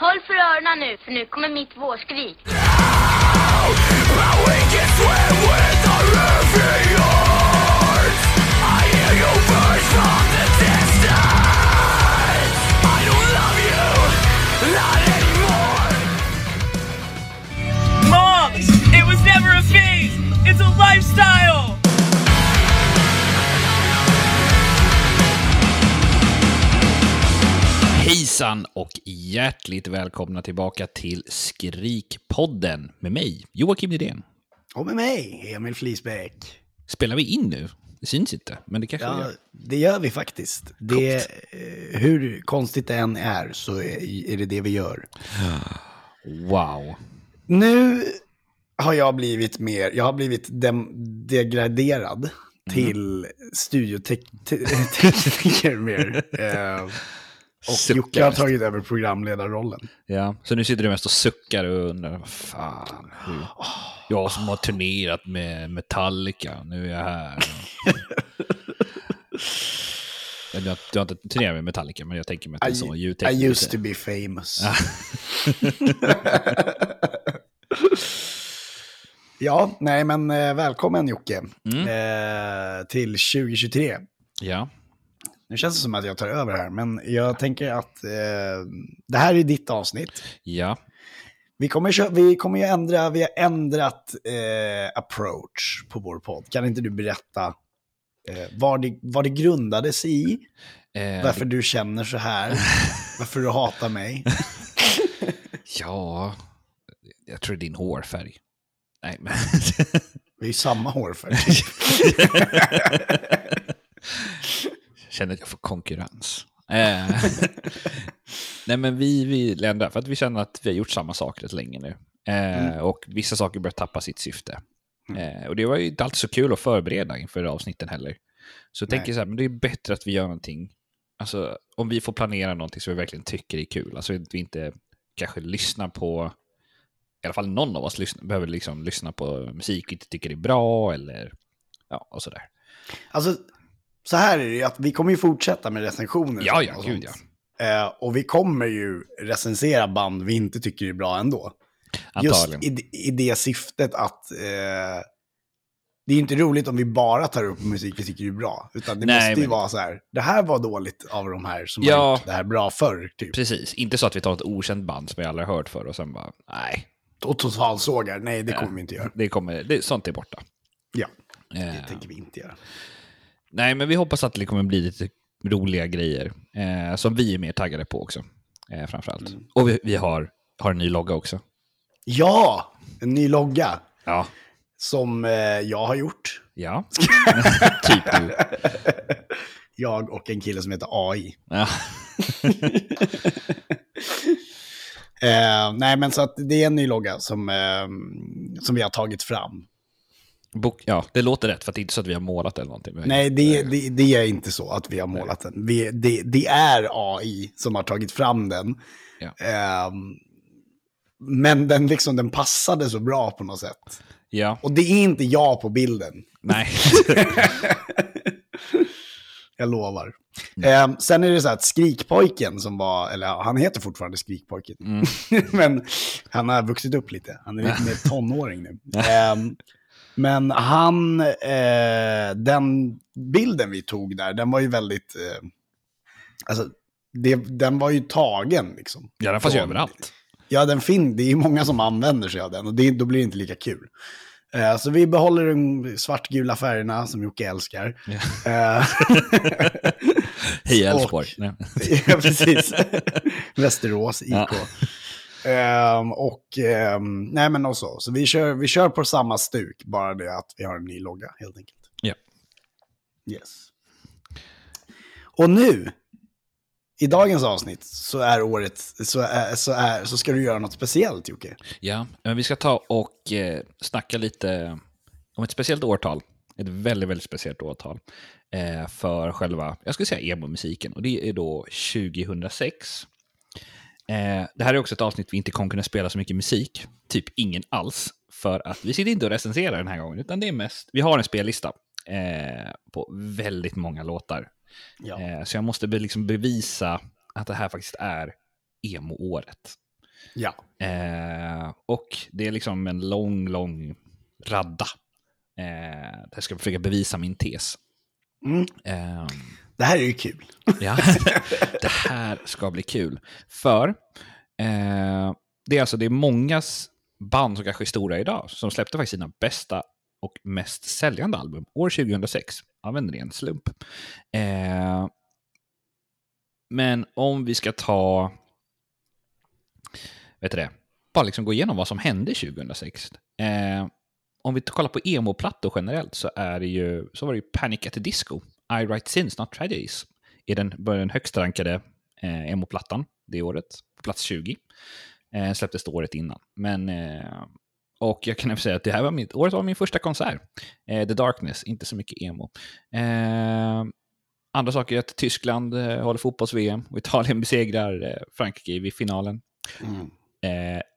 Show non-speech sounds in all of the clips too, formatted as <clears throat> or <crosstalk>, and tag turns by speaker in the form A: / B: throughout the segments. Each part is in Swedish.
A: Håll för öronen nu, för nu kommer mitt vårskrik.
B: Moms! It was never a phase! It's a lifestyle!
C: Hejsan och hjärtligt välkomna tillbaka till Skrikpodden med mig, Joakim Nydén.
D: Och med mig, Emil Flisbäck.
C: Spelar vi in nu? Det syns inte, men det kanske vi
D: Ja,
C: gör.
D: det gör vi faktiskt. Det, eh, hur konstigt det än är så är det det vi gör. <sighs>
C: Wow.
D: Nu har jag blivit mer, jag har blivit dem, degraderad till studiotekniker <laughs> mer. <laughs> Och Jocke har tagit över programledarrollen.
C: Ja, så nu sitter du mest och suckar och undrar, vad fan, hur... Jag som har turnerat med Metallica, nu är jag här. Du har, du har inte turnerat med Metallica, men jag tänker mig att det är så
D: I. I used to be famous. <laughs> ja, nej men eh, välkommen Jocke
C: Mm.
D: eh, till 2023.
C: Ja,
D: Nu känns det som att jag tar över här, men jag tänker att eh, det här är ditt avsnitt.
C: ja.
D: Vi kommer, vi kommer ju ändra, vi har ändrat eh, approach på vår podd. Kan inte du berätta eh, vad, det, vad det grundades i?
C: Eh,
D: Varför du känner så här? Varför du hatar mig? <laughs>
C: Ja, jag tror det är din hårfärg. Nej, men...
D: Vi är samma hårfärg. <laughs> <laughs>
C: Känner att jag får konkurrens. Eh, <laughs> Nej, men vi vill ändra för att vi känner att vi har gjort samma saker rätt länge nu. Eh, Och vissa saker börjar tappa sitt syfte. Eh, och det var ju inte alltid så kul att förbereda inför avsnitten heller. Så jag
D: Nej.
C: tänker så här, men det är bättre att vi gör någonting, alltså om vi får planera någonting som vi verkligen tycker är kul, alltså att vi inte kanske lyssnar på, i alla fall någon av oss lyssna, behöver liksom lyssna på musik vi inte tycker är bra eller ja, och sådär.
D: Alltså, så här är det ju att vi kommer ju fortsätta med recensioner.
C: Ja, ja,
D: och
C: gud
D: sånt. Eh, och vi kommer ju recensera band vi inte tycker är bra ändå. Just
C: Antagligen.
D: i, i det syftet att eh, det är inte roligt om vi bara tar upp musik vi tycker är bra. Utan det
C: Nej,
D: måste ju
C: men-
D: vara så här, det här var dåligt av de här som
C: Ja.
D: har gjort det här bra förr. Typ.
C: Precis, inte så att vi tar ett okänt band som jag aldrig hört för och sen bara, nej,
D: Och totalsågar, nej det
C: Ja.
D: kommer vi inte göra.
C: det kommer, det, sånt är borta.
D: Ja,
C: Eh,
D: det tänker vi inte göra.
C: Nej, men vi hoppas att det kommer bli lite roliga grejer eh, som vi är mer taggade på också, eh, framförallt.
D: Mm.
C: Och vi, vi har, har en ny logga också.
D: Ja, en ny logga
C: Ja.
D: som eh, jag har gjort.
C: Ja, <laughs> typ du. <laughs>
D: Jag och en kille som heter AI.
C: Ja. <laughs>
D: Eh, nej, men så att det är en ny logga som, eh, som vi har tagit fram.
C: Bok, ja, det låter rätt, för att det är inte så att vi har målat eller någonting.
D: Nej, det, det, det är inte så att vi har målat den. Vi, det, det är AI som har tagit fram den.
C: Ja.
D: Eh, men den, liksom, den passade så bra på något sätt.
C: Ja,
D: Och det är inte jag på bilden,
C: nej. <laughs>
D: jag lovar. Eh, sen är det så att Skrikpojken som var, eller han heter fortfarande Skrikpojken.
C: Mm. <laughs>
D: men han har vuxit upp lite, han är lite mer tonåring nu. <laughs> Eh, men han, eh, den bilden vi tog där, den var ju väldigt, eh, alltså, det, den var ju tagen liksom.
C: Ja, den fanns ju överallt.
D: Ja, den fin det är ju många som använder sig av den och det, då blir det inte lika kul. Eh, så vi behåller de svartgula färgerna som Jocke älskar. Eh, <laughs>
C: Hej Elfsborg. <laughs>
D: Ja, precis. <laughs> Västerås IK.
C: Ja.
D: Ehm, och ehm, nej men och så. Så vi kör, vi kör på samma stuk, bara det att vi har en ny logga helt enkelt.
C: Ja.
D: Yes. Och nu, i dagens avsnitt, så är året, så, är, så, är, så ska du göra något speciellt Jocke.
C: Ja, men vi ska ta och eh, snacka lite om ett speciellt årtal. Ett väldigt, väldigt speciellt årtal eh, för själva, jag skulle säga emo-musiken. Och det är då 2006. Eh, det här är också ett avsnitt vi inte kommer kunna spela så mycket musik, typ ingen alls. För att vi sitter inte och recenserar den här gången, utan det är mest, vi har en spellista eh, på väldigt många låtar.
D: Ja.
C: Eh, så jag måste be, liksom bevisa att det här faktiskt är emo-året.
D: Ja.
C: Eh, och det är liksom en lång, lång radda. Eh, där jag ska försöka bevisa min tes.
D: Mm. Det här är ju kul.
C: ja, <laughs> det här ska bli kul. För eh, det är alltså det är mångas band som kanske är stora idag som släppte faktiskt sina bästa och mest säljande album år 2006 av en ren slump. Eh, men om vi ska ta, vet du det, bara liksom gå igenom vad som hände 2006. Eh, om vi kollar på emo-plattor generellt så, är det ju, så var det ju Panic at the Disco, I Write Sins Not Tragedies, är den, var den högst rankade eh, emo-plattan det året, på plats 20. Eh, släpptes det året innan. Men, eh, och jag kan säga att det här var mitt, året var min första konsert. Eh, The Darkness, inte så mycket emo. Eh, andra saker är att Tyskland eh, håller fotbolls-VM och Italien <laughs> besegrar eh, Frankrike vid finalen.
D: Mm.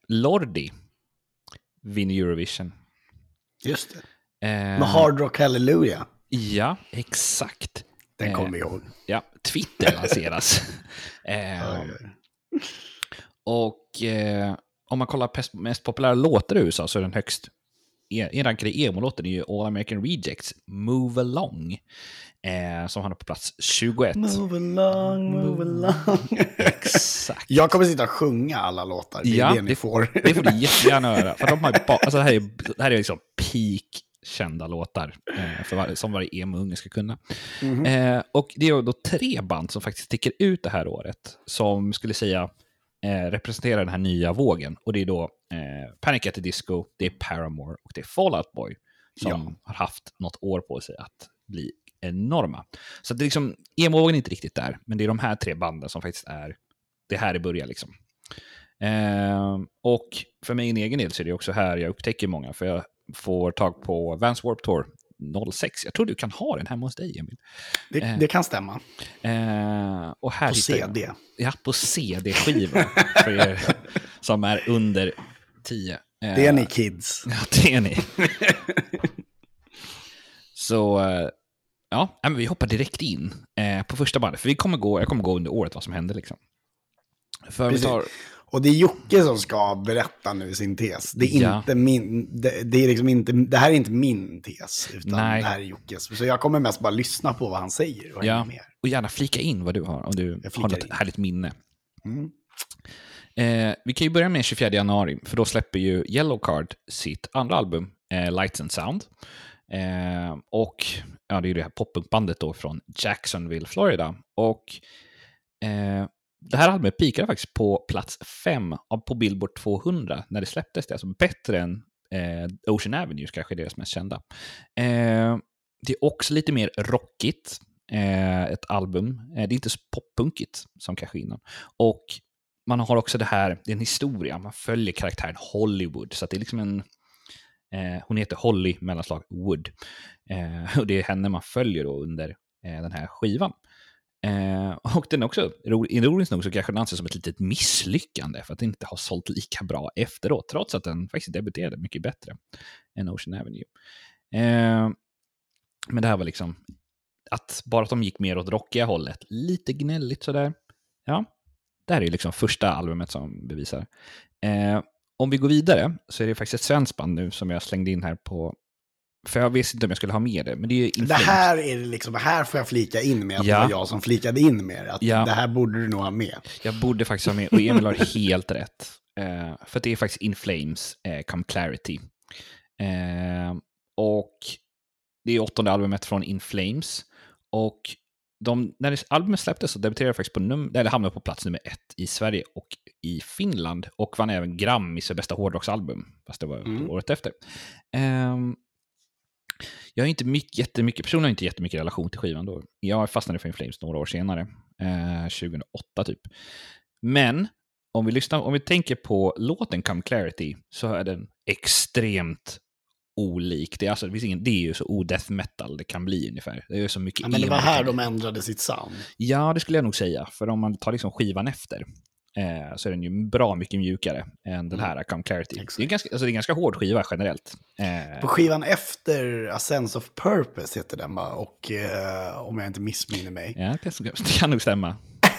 C: Lordi vinner Eurovision.
D: Just det. Med Hard Rock Hallelujah.
C: Ja, exakt.
D: Den
C: Eh,
D: kommer vi ihåg.
C: Ja, Twitter lanseras. <laughs> eh, och eh, om man kollar pest, mest populära låtar i USA så är den högst en rankade emo-låten är ju All American Rejects Move Along. Eh, som han har på plats 21.
D: Move along, move along. <laughs>
C: Exakt.
D: Jag kommer sitta och sjunga alla låtar. Det är
C: Ja,
D: det ni får.
C: Det får du jättegärna göra. För de har ju ba- alltså det, här är, det här är liksom peak kända låtar eh, för var, som varje emo-unge ska kunna.
D: Mhm.
C: Eh, och det är då tre band som faktiskt sticker ut det här året som skulle säga eh, representerar den här nya vågen. Och det är då eh, Panic at the Disco, det är Paramore och det är Fall Out Boy som
D: Ja.
C: har haft något år på sig att bli enorma. Så det är liksom, emo-vågen är inte riktigt där, men det är de här tre banden som faktiskt är, det är här det börjar liksom. Eh, och för mig egen del så är det också här jag upptäcker många, för jag får tag på Vans Warp Tour 06. Jag tror du kan ha den hemma hos dig, Emil.
D: Det, det kan stämma.
C: Eh, och här
D: På
C: hittar jag-
D: CD.
C: Ja, på CD-skiva. för er <laughs> som är under 10. Eh,
D: Det är ni kids. <laughs>
C: Ja, det är ni. <laughs> Så, eh, ja, men vi hoppar direkt in eh, på första bandet. För vi kommer gå, jag kommer gå under året vad som hände. Liksom. För vi tar,
D: Och det är Jocke som ska berätta nu sin tes. Det är
C: Ja.
D: inte min, det, det är liksom inte, det här är inte min tes, utan
C: Nej.
D: det här är Jockes. Så jag kommer mest bara lyssna på vad han säger och
C: ja,
D: med.
C: och gärna flika in vad du har, om du har något
D: in.
C: härligt minne.
D: Mm.
C: Eh, vi kan ju börja med 24 januari, för då släpper ju Yellow Card sitt andra album, eh, Lights and Sound. Eh, och ja, det är ju det här poppunkbandet då från Jacksonville, Florida. Och eh, det här albumet pikade faktiskt på plats fem på Billboard 200 när det släpptes. Det är alltså bättre än eh, Ocean Avenue, kanske deras mest kända. Eh, det är också lite mer rockigt, eh, ett album. Eh, det är inte så poppunkigt som kanske innan. Och man har också det här, det är en historia, man följer karaktären Hollywood. Så att det är liksom en, eh, hon heter Holly mellanslag Wood. Eh, <laughs> och det är henne man följer då under eh, den här skivan. Eh, och den är också, ironiskt nog så kanske den anses som ett litet misslyckande för att den inte har sålt lika bra efteråt, trots att den faktiskt debuterade mycket bättre än Ocean Avenue. Eh, men det här var liksom, att bara att de gick mer åt rockiga hållet, lite gnälligt sådär. Ja, det här är ju liksom första albumet som bevisar. Eh, om vi går vidare så är det faktiskt ett svenskt band nu som jag slängde in här på, för jag visste inte om jag skulle ha med det, men det är ju
D: Det här är det liksom, här får jag flika in med att
C: Ja.
D: det var jag som flikade in med det. Att
C: Ja.
D: Det här borde du nog ha med.
C: Jag borde faktiskt ha med, och Emil har helt rätt. Eh, för det är faktiskt In Flames, eh, Come Clarity. Eh, och det är åttonde albumet från In Flames. Och de, när det, albumet släpptes så debuterade det faktiskt på num, eller hamnade på plats nummer ett i Sverige och i Finland. Och vann även Grammis för bästa hårdrocksalbum, fast det var
D: Mm.
C: året efter. Ehm, jag har inte mycket, jättemycket, personligen har jag inte jättemycket relation till skivan då. Jag fastnade för In Flames några år senare, eh, 2008 typ. Men om vi, lyssnar, om vi tänker på låten Come Clarity så är den extremt olik. Det är, alltså, det finns ingen, det är ju så o-death metal det kan bli ungefär. Det är så mycket
D: Ja, men det var här de ändrade sitt sound.
C: Ja, det skulle jag nog säga. För om man tar liksom skivan efter eh, så är den ju bra mycket mjukare än den här Come Clarity.
D: Mm. Exakt.
C: Det är, ganska, alltså, det är en ganska hård skiva generellt. Eh,
D: På skivan efter A Sense of Purpose heter den va? Och eh, om jag inte missminner mig.
C: ja, det kan, det kan nog stämma.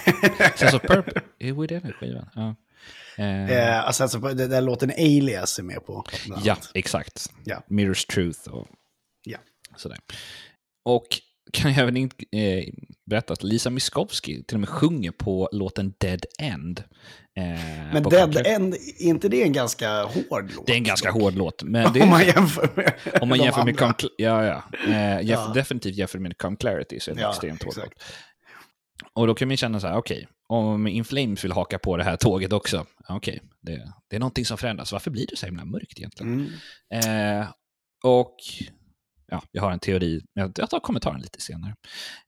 C: <laughs> Sense of Purpose, är det den skivan? Ja. Eh,
D: Eh, alltså, alltså, det där låten Alias är med på.
C: ja, exakt.
D: Ja.
C: Mirror's Truth och
D: Ja.
C: sådär. Och kan jag även in, eh, berätta att Lisa Miskovsky till och med sjunger på låten Dead End. Eh,
D: Men Dead
C: Counter.
D: End, är inte det en ganska hård låt?
C: Det är en ganska hård låt, men det
D: Om man jämför med
C: om man jämför med. Come, ja, ja. Eh, jämf-
D: Ja.
C: Definitivt jämför med Come Clarity så är det en
D: Ja,
C: extremt hård låt. Och då kan man känna så här, okej, om In Flames vill haka på det här tåget också, okej, det, det är någonting som förändras. Varför blir det så himla mörkt egentligen?
D: Mm.
C: Eh, och ja, jag har en teori, men jag tar kommentaren lite senare.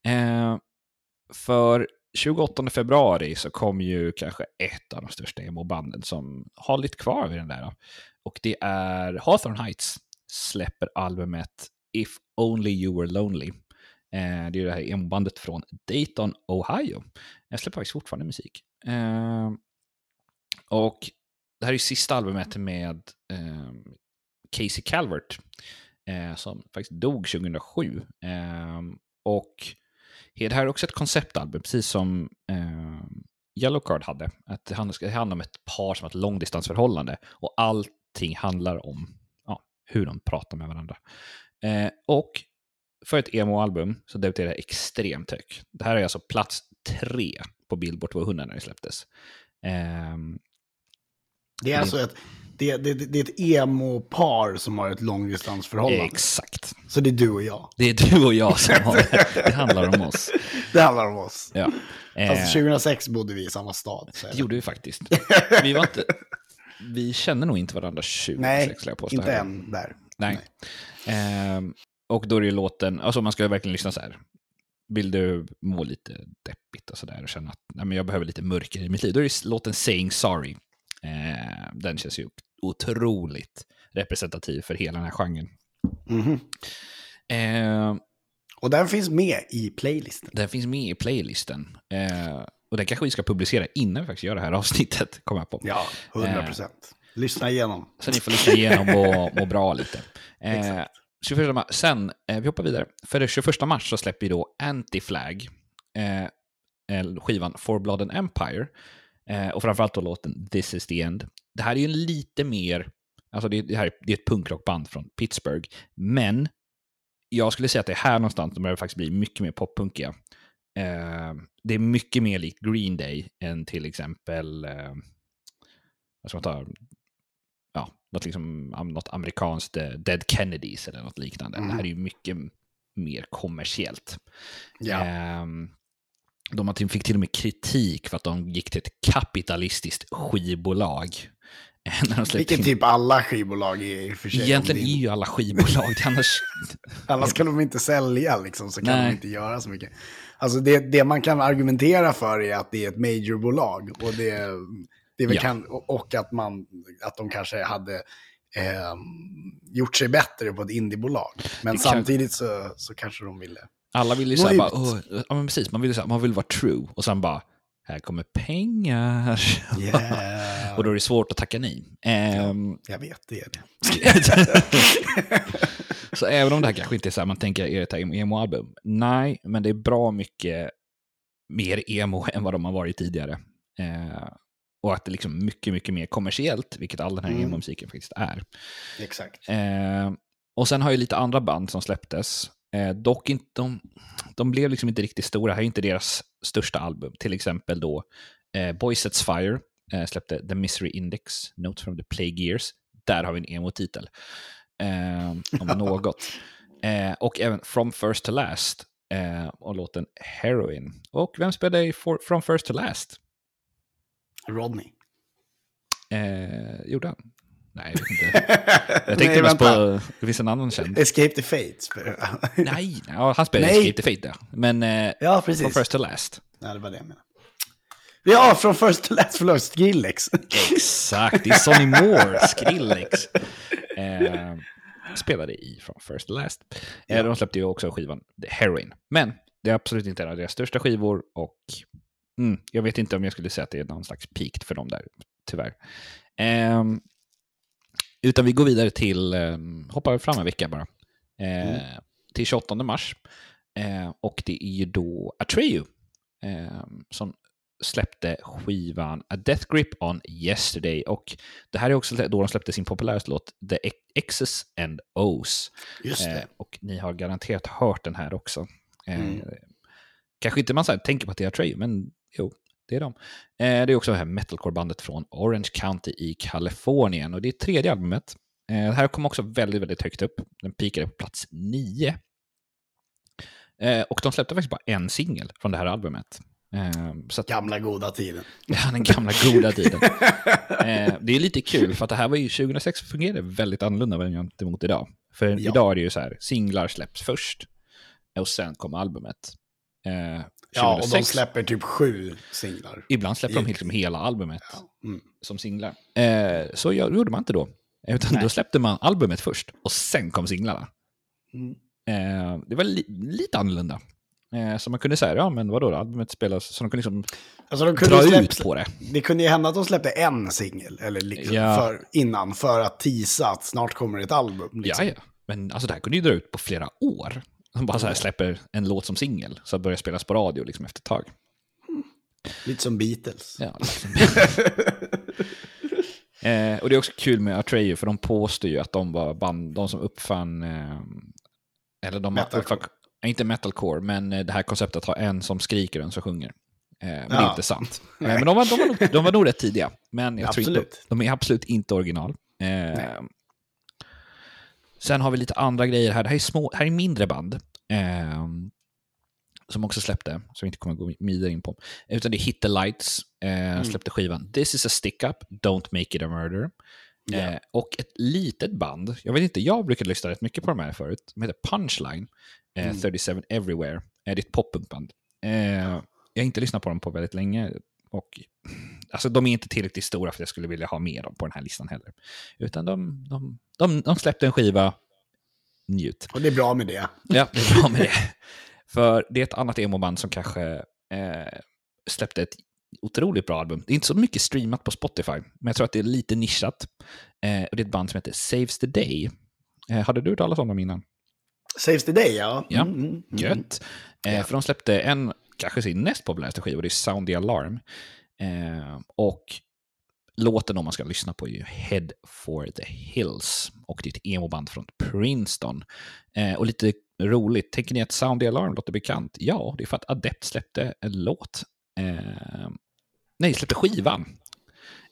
C: Eh, för 28 februari så kom ju kanske ett av de största emo-banden som har lite kvar vid den där. Och det är Hawthorne Heights släpper albumet If Only You Were Lonely. Eh, det är ju det här emo-bandet från Dayton, Ohio. Jag släpper faktiskt fortfarande musik. Eh, och det här är ju sista albumet med eh, Casey Calvert, eh, som faktiskt dog 2007. Eh, och det här är också ett konceptalbum, precis som eh, Yellowcard hade. Att det handlar, om ett par som har ett långdistansförhållande och allting handlar om ja, hur de pratar med varandra. Eh, och för ett emo-album så debuterade det extremt högt. Det här är alltså plats tre på Billboard 200 när det släpptes. Ehm,
D: Det är alltså ett, det, det, det är ett emo-par som har ett långdistansförhållande.
C: exakt.
D: Så det är du och jag.
C: Det är du och jag som har det. Det handlar om oss. <laughs>
D: Det handlar om oss.
C: Ja. Eh,
D: Fast 2006 bodde vi i samma stad.
C: Det gjorde vi faktiskt. <laughs> Vi, var inte, vi känner nog inte varandra 2006,
D: Nej,
C: jag påstå.
D: inte än där.
C: Nej. Ehm, och då är det låten, alltså man ska verkligen lyssna så här. Vill du må lite deppigt och sådär och känna att nej, men jag behöver lite mörker i mitt liv, då är det låten Saying Sorry. Ehm, den känns ju otroligt representativ för hela den här genren.
D: Mhm.
C: Ehm,
D: Och den finns med i playlisten.
C: den finns med i playlisten. Ehm, och den kanske vi ska publicera innan vi faktiskt gör det här avsnittet, kommer jag på.
D: Ja, 100 procent. Lyssna igenom.
C: Så ni får lyssna igenom och må bra lite. <laughs> Eh,
D: Exakt.
C: 21 mars, sen, eh, vi hoppar vidare. För det 21 mars så släpper vi då Anti-Flag, eh, eh, skivan For Blood and Empire. Eh, och framförallt då låten This is the end. Det här är ju en lite mer, alltså det, det här är, det är ett punkrockband från Pittsburgh, men jag skulle säga att det är här någonstans de börjar faktiskt bli mycket mer poppunkiga. Eh, det är mycket mer likt Green Day än till exempel, eh, vad ska man ta, ja, något, liksom, något amerikanskt eh, Dead Kennedys eller något liknande.
D: Mm.
C: Det här är ju mycket mer kommersiellt.
D: Ja.
C: Ehm, de fick till och med kritik för att de gick till ett kapitalistiskt skivbolag. <laughs>
D: Vilket
C: in-
D: typ alla skivbolag är i och för sig.
C: Egentligen är ju alla skivbolag <laughs> annars... <laughs>
D: Annars kan de inte sälja liksom, så kan
C: Nej.
D: de inte göra så mycket. Alltså det, det man kan argumentera för är att det är ett majorbolag. Och, det, det
C: Ja.
D: kan, och att, man, att de kanske hade eh, gjort sig bättre på ett indiebolag. Men
C: Det kan-
D: samtidigt så, så kanske de ville.
C: Alla vill ju säga bara. "Åh", ja men precis, man vill, säga, man vill vara true och sen bara, här kommer pengar.
D: Yeah. <laughs>
C: och då är det svårt att tacka nej. Ehm,
D: Jag vet, det är det. <laughs>
C: så även om det här kanske inte är så här, man tänker, är det ett emo-album? Nej, men det är bra mycket mer emo <laughs> än vad de har varit tidigare. Eh, och att det är liksom mycket, mycket mer kommersiellt, vilket all den här
D: Mm.
C: emo-musiken faktiskt är.
D: Exakt.
C: Eh, och sen har ju lite andra band som släpptes. Eh, dock inte, de, de blev liksom inte riktigt stora. Det här är inte deras största album. Till exempel då eh, Boy Sets Fire eh, släppte The Misery Index, Notes from the Plague Years. Där har vi en emo-titel. <laughs> Eh, om något. Och även From First to Last eh, och låten Heroin. Och vem spelade i For, From First to Last?
D: Rodney.
C: Eh, gjorde han? Nej, jag vet inte. <laughs> Jag tänkte mest på, det finns en annan känd.
D: Escape the Fates. <laughs>
C: Nej, ja, han spelade
D: Nej.
C: Escape the Fate, ja. Men eh,
D: Ja, precis.
C: first to last.
D: Ja, det var det jag menade. Ja, från First to Last, förlåt, Skrillex. <laughs>
C: Exakt, det är Sonny Moore, Skrillex. Eh, spelade i From First to Last. Eh,
D: Ja.
C: De släppte ju också skivan The Heroin. Men det är absolut inte en av deras största skivor och mm, jag vet inte om jag skulle säga att det är någon slags peak för dem där, tyvärr. Ehm, utan vi går vidare till, um, hoppar fram en vecka bara, eh, till 28 mars. Eh, och det är ju då Atreyu eh, som släppte skivan A Death Grip on Yesterday. Och det här är också då de släppte sin populäraste låt, The X's and O's.
D: Just det.
C: Eh, och ni har garanterat hört den här också. Eh,
D: Mm.
C: Kanske inte man så tänker på att det är Trey, men jo, det är de. Eh, det är också det här metalcore-bandet från Orange County i Kalifornien. Och det är tredje albumet. Eh, det här kom också väldigt, väldigt högt upp. Den pikade på plats nio. Eh, och de släppte faktiskt bara en singel från det här albumet. Så att,
D: Gamla goda tiden. <laughs>
C: Ja, den gamla goda tiden. <laughs> det är lite kul, för att det här var ju 2006 fungerade väldigt annorlunda än gentemot idag. För
D: Ja.
C: idag är det ju så här, singlar släpps först och sen kommer albumet. Eh,
D: Ja, och
C: 2006,
D: de släpper typ sju singlar.
C: ibland släpper de liksom hela albumet
D: Mm.
C: som singlar. Eh, så gjorde man inte då. Utan
D: Nej.
C: då släppte man albumet först och sen kom singlarna.
D: Mm.
C: Eh, det var li lite annorlunda. Eh, så man kunde säga, ja men vadå, albumet spelas, så de kunde liksom
D: Alltså de kunde
C: dra
D: ju
C: ut på det.
D: det kunde ju hända att de släppte en singel eller liksom
C: Ja.
D: för, innan för att tisa att snart kommer ett album. Liksom.
C: Ja, ja. Men alltså, det här kunde ju dra ut på flera år. De bara så här släpper en låt som singel, så börjar spelas på radio liksom efter ett tag.
D: Lite som Beatles.
C: Ja, liksom. <laughs> eh, och det är också kul med Atreyu, för de påstår ju att de var band, de som uppfann, eh, eller de
D: Metalcore.
C: uppfann, eh, inte metalcore, men eh, det här konceptet att ha en som skriker och en som sjunger. Eh, men det är
D: Ja.
C: inte sant. <laughs> Eh, men de var, de, var nog, de var nog rätt tidiga. Men jag tror inte,
D: Absolut.
C: de är absolut inte original. Sen har vi lite andra grejer här. Det här är, små, här är mindre band. Eh, som också släppte, som vi inte kommer gå vidare in på. Utan det är Hit the Lights, eh, släppte skivan This is a stick up, Don't make it a murder.
D: Ja.
C: Eh, och ett litet band, jag vet inte, jag brukade lyssna rätt mycket på de här förut, de heter Punchline, eh,
D: Mm.
C: 37 Everywhere. Eh, det är ett poppunkband. Eh, jag har inte lyssnat på dem på väldigt länge. Och, alltså, de är inte tillräckligt stora för att jag skulle vilja ha med dem på den här listan heller. Utan de, de, de, de släppte en skiva, njut.
D: Och det är bra med det.
C: Ja, det är bra med det. För det är ett annat emo-band som kanske eh, släppte ett otroligt bra album. Det är inte så mycket streamat på Spotify, men jag tror att det är lite nischat. Eh, och det är ett band som heter Saves the Day. Eh, hade du hört talas om dem innan?
D: Saves the Day, ja.
C: Ja,
D: Mm, mm, mm.
C: Gött. Eh, för de släppte en, kanske sin näst populäraste skiva, det är Sound the Alarm. Eh, och låten om man ska lyssna på är ju Head for the Hills. Och det är ett emo-band från Princeton. Eh, och lite roligt, tänker ni att Sound the Alarm låter bekant? Ja, det är för att Adept släppte en låt. Eh, nej, släppte skivan.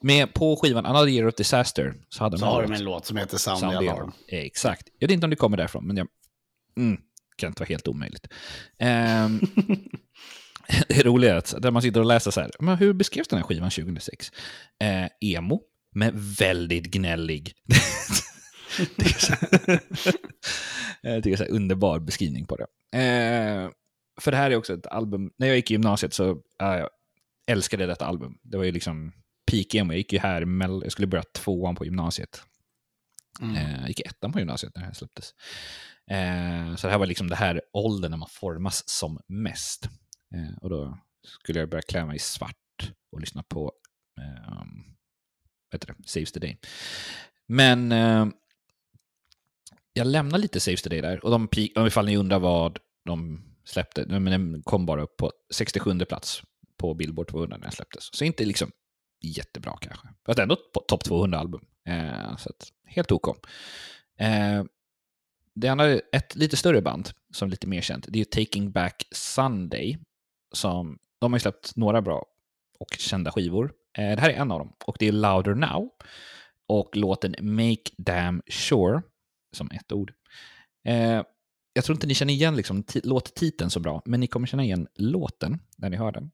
C: Med på skivan Another Year of Disaster så hade
D: Så har de en låt som heter Sound,
C: Sound
D: the Alarm.
C: Alarm. Eh, Exakt. Jag vet inte om det kommer därifrån, men jag... Mm, kan inte vara helt omöjligt. <laughs> Det roliga är att där man sitter och läser så här, men hur beskrevs den här skivan 2006? Eh, emo, men väldigt gnällig. <laughs> det är så, <laughs> jag tycker det är så här underbar beskrivning på det. Eh, för det här är också ett album, när jag gick i gymnasiet så jag älskade detta album. Det var ju liksom peak emo. Jag gick ju här, mell- jag skulle börja tvåan på gymnasiet.
D: Mm.
C: Eh, jag gick ettan på gymnasiet när det här släpptes. Eh, så det här var liksom det här åldern när man formas som mest. Eh, och då skulle jag börja klä mig i svart och lyssna på eh, um, det? Saves the Day. Men eh, jag lämnar lite Saves the Day där. Och de, om ifall ni undrar vad de släppte, men den kom bara upp på 67 plats på Billboard 200 när den släpptes. Så inte liksom jättebra kanske. Fast ändå topp 200 album. Eh, så att, helt OK. Eh, det andra är ett lite större band som är lite mer känt. Det är Taking Back Sunday. Som, de har ju släppt några bra och kända skivor. Eh, det här är en av dem och det är Louder Now. Och låten Make Damn Sure, som ett ord. Eh, jag tror inte ni känner igen liksom, ti- låttiteln så bra, men ni kommer känna igen låten när ni hör den.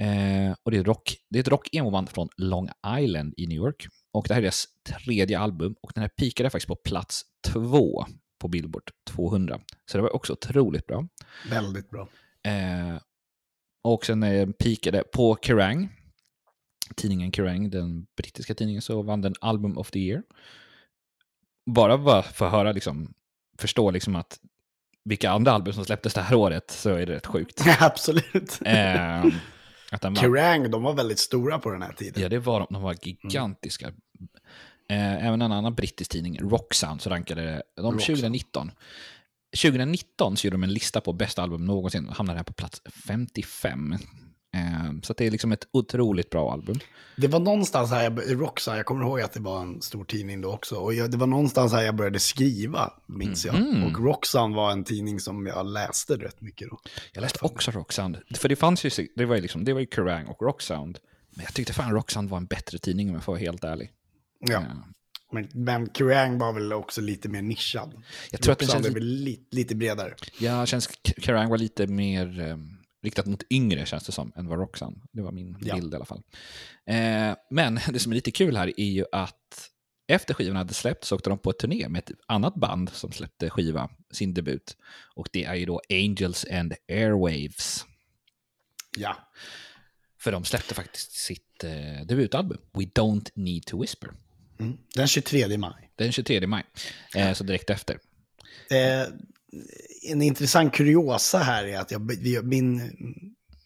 C: Eh, och det är, rock, det är ett rock emo-band från Long Island i New York. Och det här är deras tredje album och den här pikade faktiskt på plats två på Billboard 200. Så det var också otroligt bra.
D: Väldigt bra.
C: Eh, och sen eh, pikade på Kerrang, tidningen Kerrang, den brittiska tidningen, så vann den Album of the Year. Bara bara för att höra, liksom, förstå liksom att vilka andra album som släpptes det här året så är det rätt sjukt. <laughs>
D: Absolut.
C: Eh.
D: Kerrang, de var väldigt stora på den här tiden.
C: Ja, det var de. De var gigantiska. Eh, även en annan brittisk tidning, Rocksound, så rankade de
D: Rocksound.
C: 2019. 2019 så gjorde de en lista på bästa album någonsin och hamnade här på plats 55. Eh, så det är liksom ett otroligt bra album.
D: Det var någonstans här, jag, Roxanne, jag kommer ihåg att det var en stor tidning då också. Och jag, det var någonstans här jag började skriva, minns jag.
C: Mhm.
D: Och Roxanne var en tidning som jag läste rätt mycket då.
C: Jag läste också Rocksound. För det fanns ju, det var ju liksom, det var ju Kerrang och Rocksound. Men jag tyckte fan Rocksound var en bättre tidning om jag får vara helt ärlig.
D: Ja. Men, men Kerrang var väl också lite mer nischad.
C: Jag tror att den känns
D: väl lite, lite bredare.
C: Ja, känns Kerrang var lite mer eh, riktat mot yngre känns det som, än vad Roxanne. Det var min
D: Ja.
C: bild i alla fall. Eh, men <laughs> det som är lite kul här är ju att efter skivan hade släppts åkte de på ett turné med ett annat band som släppte skiva, sin debut. Och det är ju då Angels and Airwaves.
D: Ja.
C: För de släppte faktiskt sitt eh, debutalbum, We Don't Need To Whisper,
D: Mm. Den 23 maj.
C: den 23 maj. Eh, så direkt efter.
D: Eh, en intressant kuriosa här är att jag, min,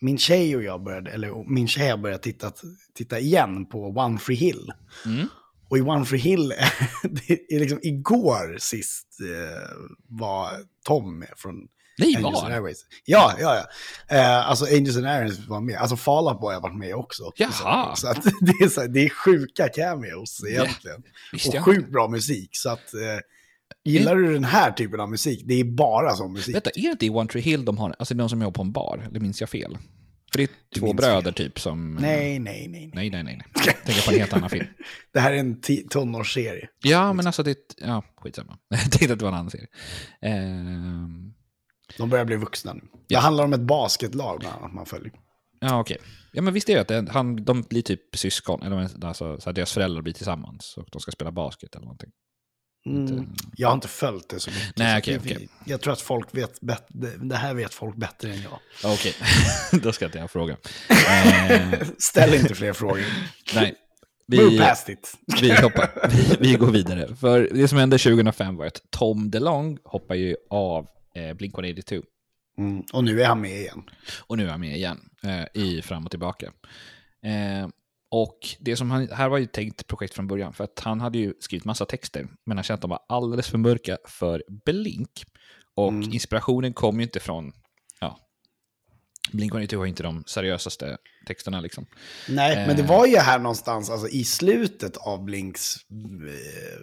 D: min tjej och jag började, eller min tjej har börjat titta, titta igen på One Free Hill.
C: Mm.
D: Och i One Free Hill, <laughs> det är liksom igår sist eh, var Tom från
C: Nej,
D: Angels
C: var?
D: Airways. Ja, ja, ja. Eh, alltså Angels and Airways var med. Alltså Fall Out Boy har varit med också.
C: Jaha.
D: Så att <laughs> det, är så, det är sjuka cameos egentligen.
C: Visste
D: och sjukt bra musik. Så att, eh, gillar du den här typen av musik, det är bara sån musik.
C: Vänta, är det inte i One Tree Hill de har, alltså de som jobbar på en bar? Eller minns jag fel? För det är
D: Du
C: två bröder
D: fel.
C: typ som...
D: Nej, nej, nej. nej.
C: Nej, nej, nej. Jag tänker på en helt annan film. <laughs>
D: Det här är en tonårsserie.
C: Ja, men alltså det... Ja, skitsamma. <laughs> Jag tänkte att det var en annan serie. Ehm,
D: De börjar bli vuxna nu. Det
C: Ja.
D: handlar om ett basketlag annat man följer.
C: ja, okej. Ja, men visst är det att han, de blir typ syskon, eller alltså, så deras föräldrar blir tillsammans och de ska spela basket eller någonting.
D: Mm. Jag har inte följt det så mycket.
C: Nej,
D: det-
C: okej.
D: Jag tror att folk vet bättre. Det här vet folk bättre än jag.
C: Okej, <laughs> då ska inte jag fråga. Ehm, <laughs>
D: Ställ inte fler frågor.
C: nej. Vi, <laughs> vi, hoppar, vi, vi går vidare. För det som hände 2005 var att Tom DeLong hoppar ju av eh, Blink-182.
D: Mm. Och nu är han med igen.
C: Och nu är han med igen eh, i Fram och tillbaka. Eh, och det som han, här var ju tänkt projekt från början, för att han hade ju skrivit massa texter, men han kände att de var alldeles för mörka för Blink. Och
D: Mm.
C: inspirationen kom ju inte från, Blink-182 har inte de seriösaste texterna liksom.
D: Nej, men det
C: Eh.
D: var ju här någonstans, alltså i slutet av Blinks eh,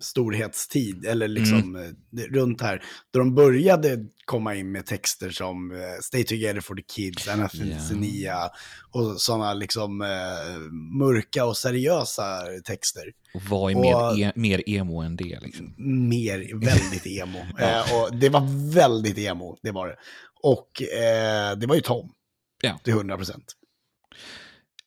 D: storhetstid, eller liksom
C: Mm.
D: eh, runt här, då de började komma in med texter som eh, Stay Together for the Kids, Anathenia och sådana liksom eh, mörka och seriösa texter.
C: Och var ju
D: Och-
C: mer, e, mer emo än det liksom.
D: Mer, väldigt emo. <laughs> eh, och det var väldigt emo, det var det. Och eh, det var ju Tom,
C: Ja.
D: till 100 procent.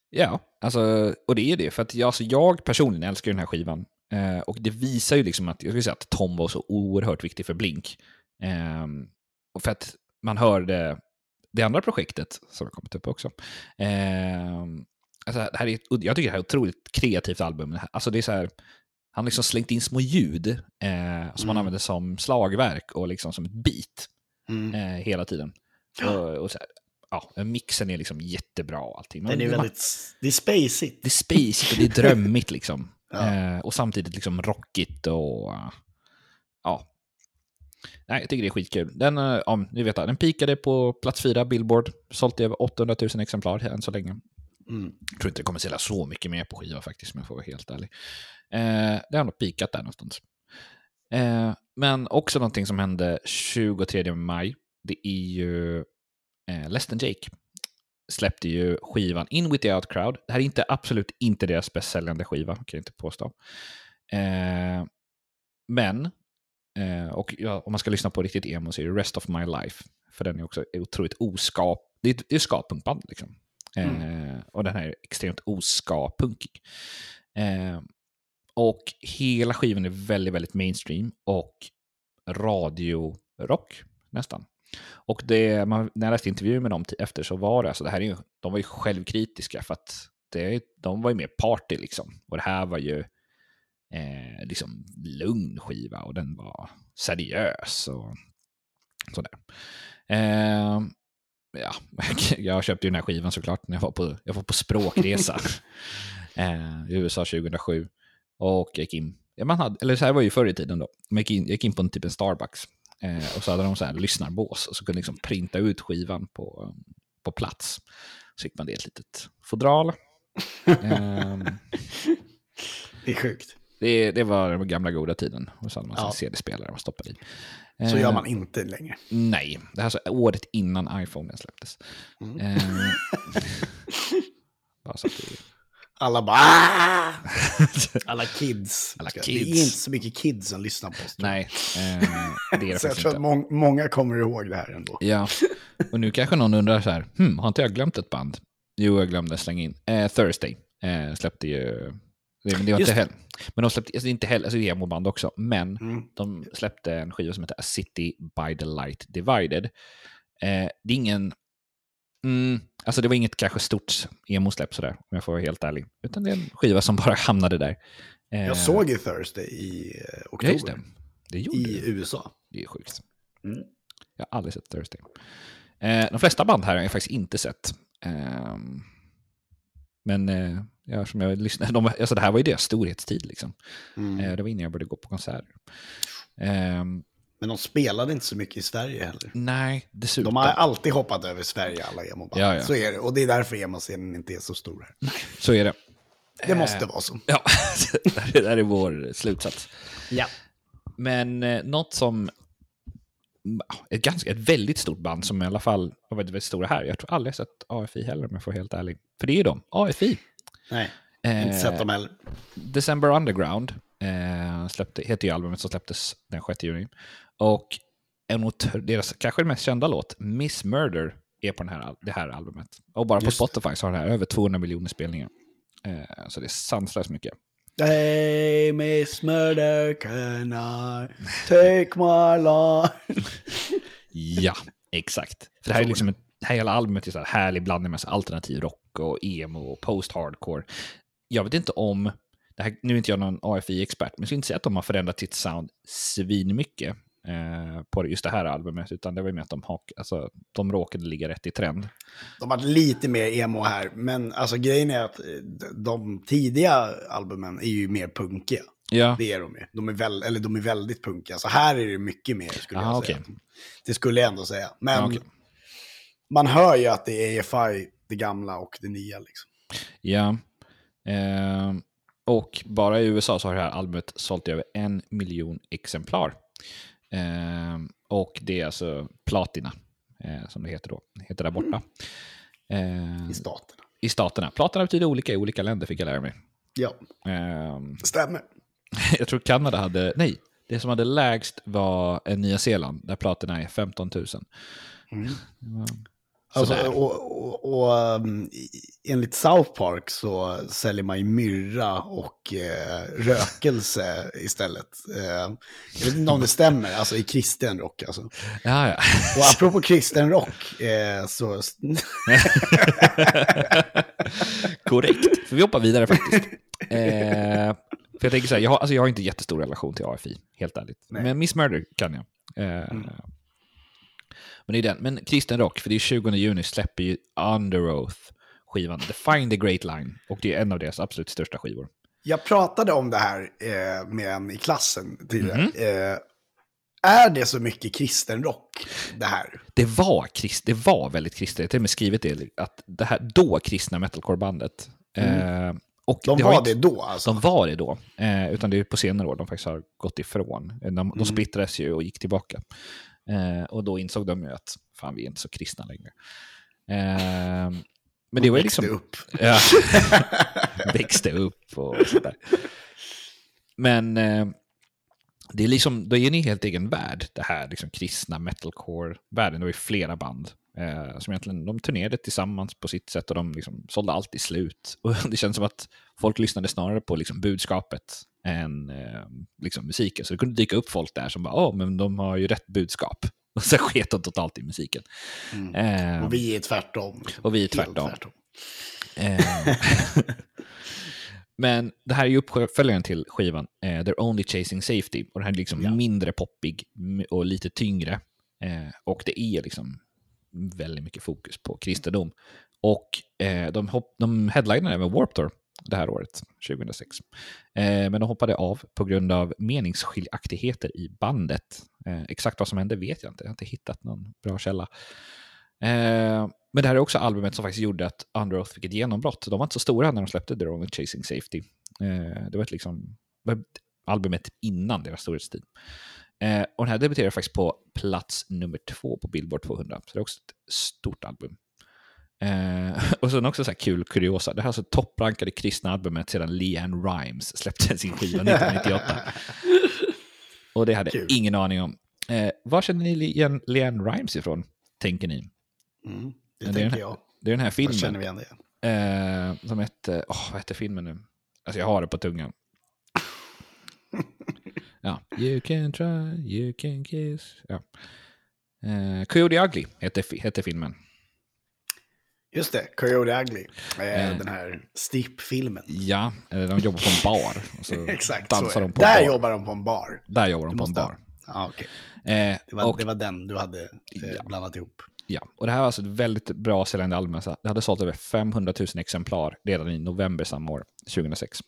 C: Ja, alltså, och det är det. För att jag, alltså, jag personligen älskar den här skivan. Eh, och det visar ju liksom att, jag skulle säga att Tom var så oerhört viktig för Blink. Ehm, och för att man hörde det andra projektet, som har kommit upp också. Alltså, här är, jag tycker det här är ett otroligt kreativt album. Alltså det är så här, han har liksom slängt in små ljud eh, som han
D: Mm.
C: använder som slagverk och liksom som ett beat
D: Mm.
C: eh, hela tiden. Och, och så här, ja, mixen är liksom jättebra och allting.
D: Men det är väldigt, det är spacigt.
C: det är spacigt och det är <laughs> drömmigt liksom.
D: Ja.
C: eh, och samtidigt liksom rockigt och... ja. Nej, jag tycker det är skitkul. Den, eh, ja, ni vet, den pikade på plats fyra, Billboard. Sålt i över 800 000 exemplar än så länge.
D: Mm.
C: Jag tror inte det kommer sälja så mycket mer på skiva faktiskt, om jag får vara helt ärlig. Eh, det har nog pikat där någonstans. Eh, men också någonting som hände 23 maj, det är ju eh, Less than Jake släppte ju skivan In with the Out Crowd. Det här är inte, absolut inte deras bäst säljande skiva, kan jag inte påstå. Eh, men, eh, och ja, om man ska lyssna på riktigt emo så är det Rest of My Life. För den är också otroligt oskap... Det är ett- det ska liksom. Eh, och den här är extremt oska-punkig. Eh, och hela skivan är väldigt, väldigt mainstream och radiorock nästan. Och det, man, när jag läste intervjuer med dem efter så var det, alltså det här är ju, de var ju självkritiska för att det, de var ju mer party liksom. Och det här var ju eh, liksom lugn skiva och den var seriös och sådär. Eh, ja, jag köpte ju den här skivan såklart när jag var på, jag var på språkresa <laughs> eh, i USA 2007. Och jag gick in, ja, man hade, eller så här var ju förr i tiden då, man gick in, jag gick in på en typ en Starbucks eh, och så hade de så här lyssnarbås och så kunde liksom printa ut skivan på, på plats. Så fick man det i ett litet fodral. Ehm, <laughs>
D: Det är sjukt.
C: det, det var den gamla goda tiden. Och så hade man
D: ja.
C: CD-spelare man stoppade i.
D: Så
C: Eh,
D: gör man inte längre.
C: Nej, det här är året innan iPhone släpptes.
D: Mm.
C: Ehm, <laughs> bara så att det,
D: Alla bara "Ah!" <laughs> Alla kids.
C: Alla
D: Det är
C: kids.
D: inte så mycket kids som lyssnar på oss.
C: nej, eh, det är det <laughs>
D: Så jag tror att
C: inte.
D: mång- många kommer ihåg det här ändå.
C: Ja, och nu kanske någon undrar så här, hmm, har inte jag glömt ett band? Jo, jag glömde slänga in. Eh, Thursday eh, släppte ju, men det var inte heller, men de släppte, alltså det inte heller, alltså det är emo-band också, men
D: Mm.
C: de släppte en skiva som heter A City by the Light Divided. Eh, det är ingen, mm, alltså det var inget kanske stort emo-släpp sådär, om jag får vara helt ärlig, utan det är en skiva som bara hamnade där. Eh,
D: Jag såg ju Thursday i eh,
C: ja, just
D: oktober.
C: det. Det gjorde
D: I
C: du.
D: USA.
C: Det är sjukt.
D: Mm.
C: Jag har aldrig sett Thursday. Eh, de flesta band här har jag faktiskt inte sett. Ehm, men eh, ja, som jag lyssnade, de, alltså det här var ju deras storhetstid. Liksom.
D: Mm.
C: Eh, det var innan jag började gå på konserter. Ehm,
D: Men de spelade inte så mycket i Sverige heller.
C: nej, dessutom.
D: De har alltid hoppat över Sverige, alla emoband.
C: Ja, ja.
D: Så är det. Och det är därför emoscenen inte är så stor här.
C: Så är det.
D: Det måste vara så.
C: Ja, <laughs> det där är vår slutsats.
D: Ja.
C: Men eh, något som... Ett, ganska, ett väldigt stort band som i alla fall har varit väldigt stora här. Jag tror aldrig jag sett AFI heller om jag får vara helt ärlig. För det är ju de, AFI.
D: Nej,
C: Eh,
D: inte sett dem heller.
C: December Underground eh, släppte, heter ju albumet som släpptes den 6 juni. Och en deras kanske mest kända låt, Miss Murder, är på den här, det här albumet. Och bara på
D: Just det.
C: Spotify så har den här över 200 miljoner spelningar. Eh, så det är sanslöst mycket.
D: Hey, Miss Murder, can I take my life?
C: Ja, exakt. För det här är liksom ett, här hela albumet är så här härlig blandning med alternativ rock och emo och post-hardcore. Jag vet inte om, det här, nu är inte jag någon AFI-expert, men jag skulle inte säga att de har förändrat sitt sound svinmycket eh, på just det här albumet, utan det var ju mer att de, hak, alltså, de råkade ligga rätt i trend.
D: De har varit lite mer emo här, men alltså grejen är att eh, de tidiga albumen är ju mer punkiga.
C: Ja,
D: Det är de ju. De är, väl, eller de är väldigt punkiga. Så här är det mycket mer, skulle
C: Aha,
D: jag säga. Det skulle jag ändå säga. Men
C: Ja, okej.
D: man hör ju att det är EFI, det gamla och det nya. Liksom.
C: ja. Eh, och bara i USA så har det här albumet sålt i över en miljon exemplar. Eh, och det är alltså platina, eh, som det heter då. Det heter där borta. Eh,
D: I staterna.
C: I staterna. Platina betyder olika i olika länder, fick jag lära mig.
D: Ja,
C: Eh,
D: stämmer. <laughs>
C: jag tror Kanada hade, nej, det som hade lägst var eh, Nya Zeeland, där platina är 15 000. <laughs>
D: Alltså, och, och, och um, enligt South Park så säljer man ju myrra och eh, rökelse istället. Eh, jag vet inte om det stämmer, alltså i kristen rock. Alltså.
C: Ja, ja.
D: Och apropå kristen rock, eh, så... <laughs>
C: Korrekt, för vi hoppar vidare faktiskt. Eh, för jag tänker så här, jag har, alltså jag har inte jättestor relation till AFI, helt ärligt.
D: Nej.
C: Men Miss Murder kan jag. Eh, Men det är den. Men kristen rock, för det är 20 juni släpper ju Under Oath skivan Define the Great Line. Och det är en av deras absolut största skivor.
D: Jag pratade om det här eh, med en i klassen tidigare.
C: Mhm.
D: Eh, är det så mycket kristen rock, det här?
C: Det var, krist, det var väldigt kristet, jag har till och med skrivit det, att det här då kristna metalcore-bandet. Eh, och
D: De
C: det
D: var
C: inte-
D: det då alltså?
C: De var det då, eh, utan det är på senare år de faktiskt har gått ifrån. De, de splittrades ju och gick tillbaka. Eh, och då insåg de ju att fan, vi är inte så kristna längre. Eh, men det var ju
D: Växte
C: liksom...
D: upp. <laughs>
C: Ja, växte upp och sådär. Men eh, det är liksom, då är i helt egen värld, det här liksom kristna metalcore-världen. Det var ju flera band eh, som egentligen, de turnerade tillsammans på sitt sätt och de liksom sålde alltid slut. <laughs> Och det känns som att folk lyssnade snarare på liksom budskapet än eh, liksom musiken. Så det kunde dyka upp folk där som bara, åh, men de har ju rätt budskap. <laughs> Och så sket de totalt i musiken. Eh,
D: Och vi är tvärtom.
C: Och vi är
D: Helt
C: tvärtom. <laughs> Men det här är ju uppföljaren till skivan, eh, They're Only Chasing Safety. Och den här är liksom
D: Ja.
C: mindre poppig och lite tyngre. Eh, och det är liksom väldigt mycket fokus på kristendom. Och eh, de, hopp, de headlinade med Warped Tour det här året, 2006. Eh, men de hoppade av på grund av meningsskiljaktigheter i bandet. Eh, exakt vad som hände vet jag inte, jag har inte hittat någon bra källa. Eh, men det här är också albumet som faktiskt gjorde att Under Oath fick ett genombrott. De var inte så stora när de släppte The Wrong Chasing Safety. Eh, det var ett liksom, albumet innan deras storhetstid. Eh, och den här debuterade faktiskt på plats nummer två på Billboard 200. Så det är också ett stort album. Eh, <laughs> och så också så här kul kuriosa. Det här är alltså topprankade kristna albumet sedan Leanne Rimes släppte sin skiva <laughs> 1998. och det hade jag
D: Kul.
C: ingen aning om. Eh, var känner ni Leanne, Leanne Rimes ifrån, tänker ni?
D: Mm, det
C: det är
D: tänker
C: den-
D: jag.
C: Det är den här filmen.
D: känner vi igen det?
C: Eh, som hette, åh, vad hette filmen nu? Alltså jag har det på tungan. ja, you can try, you can kiss. Ja. Eh, Coyote Ugly hette, hette filmen.
D: Just det, Coyote Ugly. Eh. Den här Stipp-filmen.
C: Ja, eh, de jobbar på en bar. <laughs> Så
D: Exakt, så
C: dansar
D: är
C: de
D: det.
C: på
D: Där
C: bar.
D: jobbar de på en bar.
C: Där jobbar de
D: Du
C: på en bar.
D: Ja, okej.
C: Eh,
D: Det, var,
C: och,
D: det var den du hade eh,
C: Ja.
D: blandat ihop
C: ja, och det här var alltså ett väldigt bra säljande album. Alltså, det hade sålt över 500 000 exemplar redan i november samma år, 2006.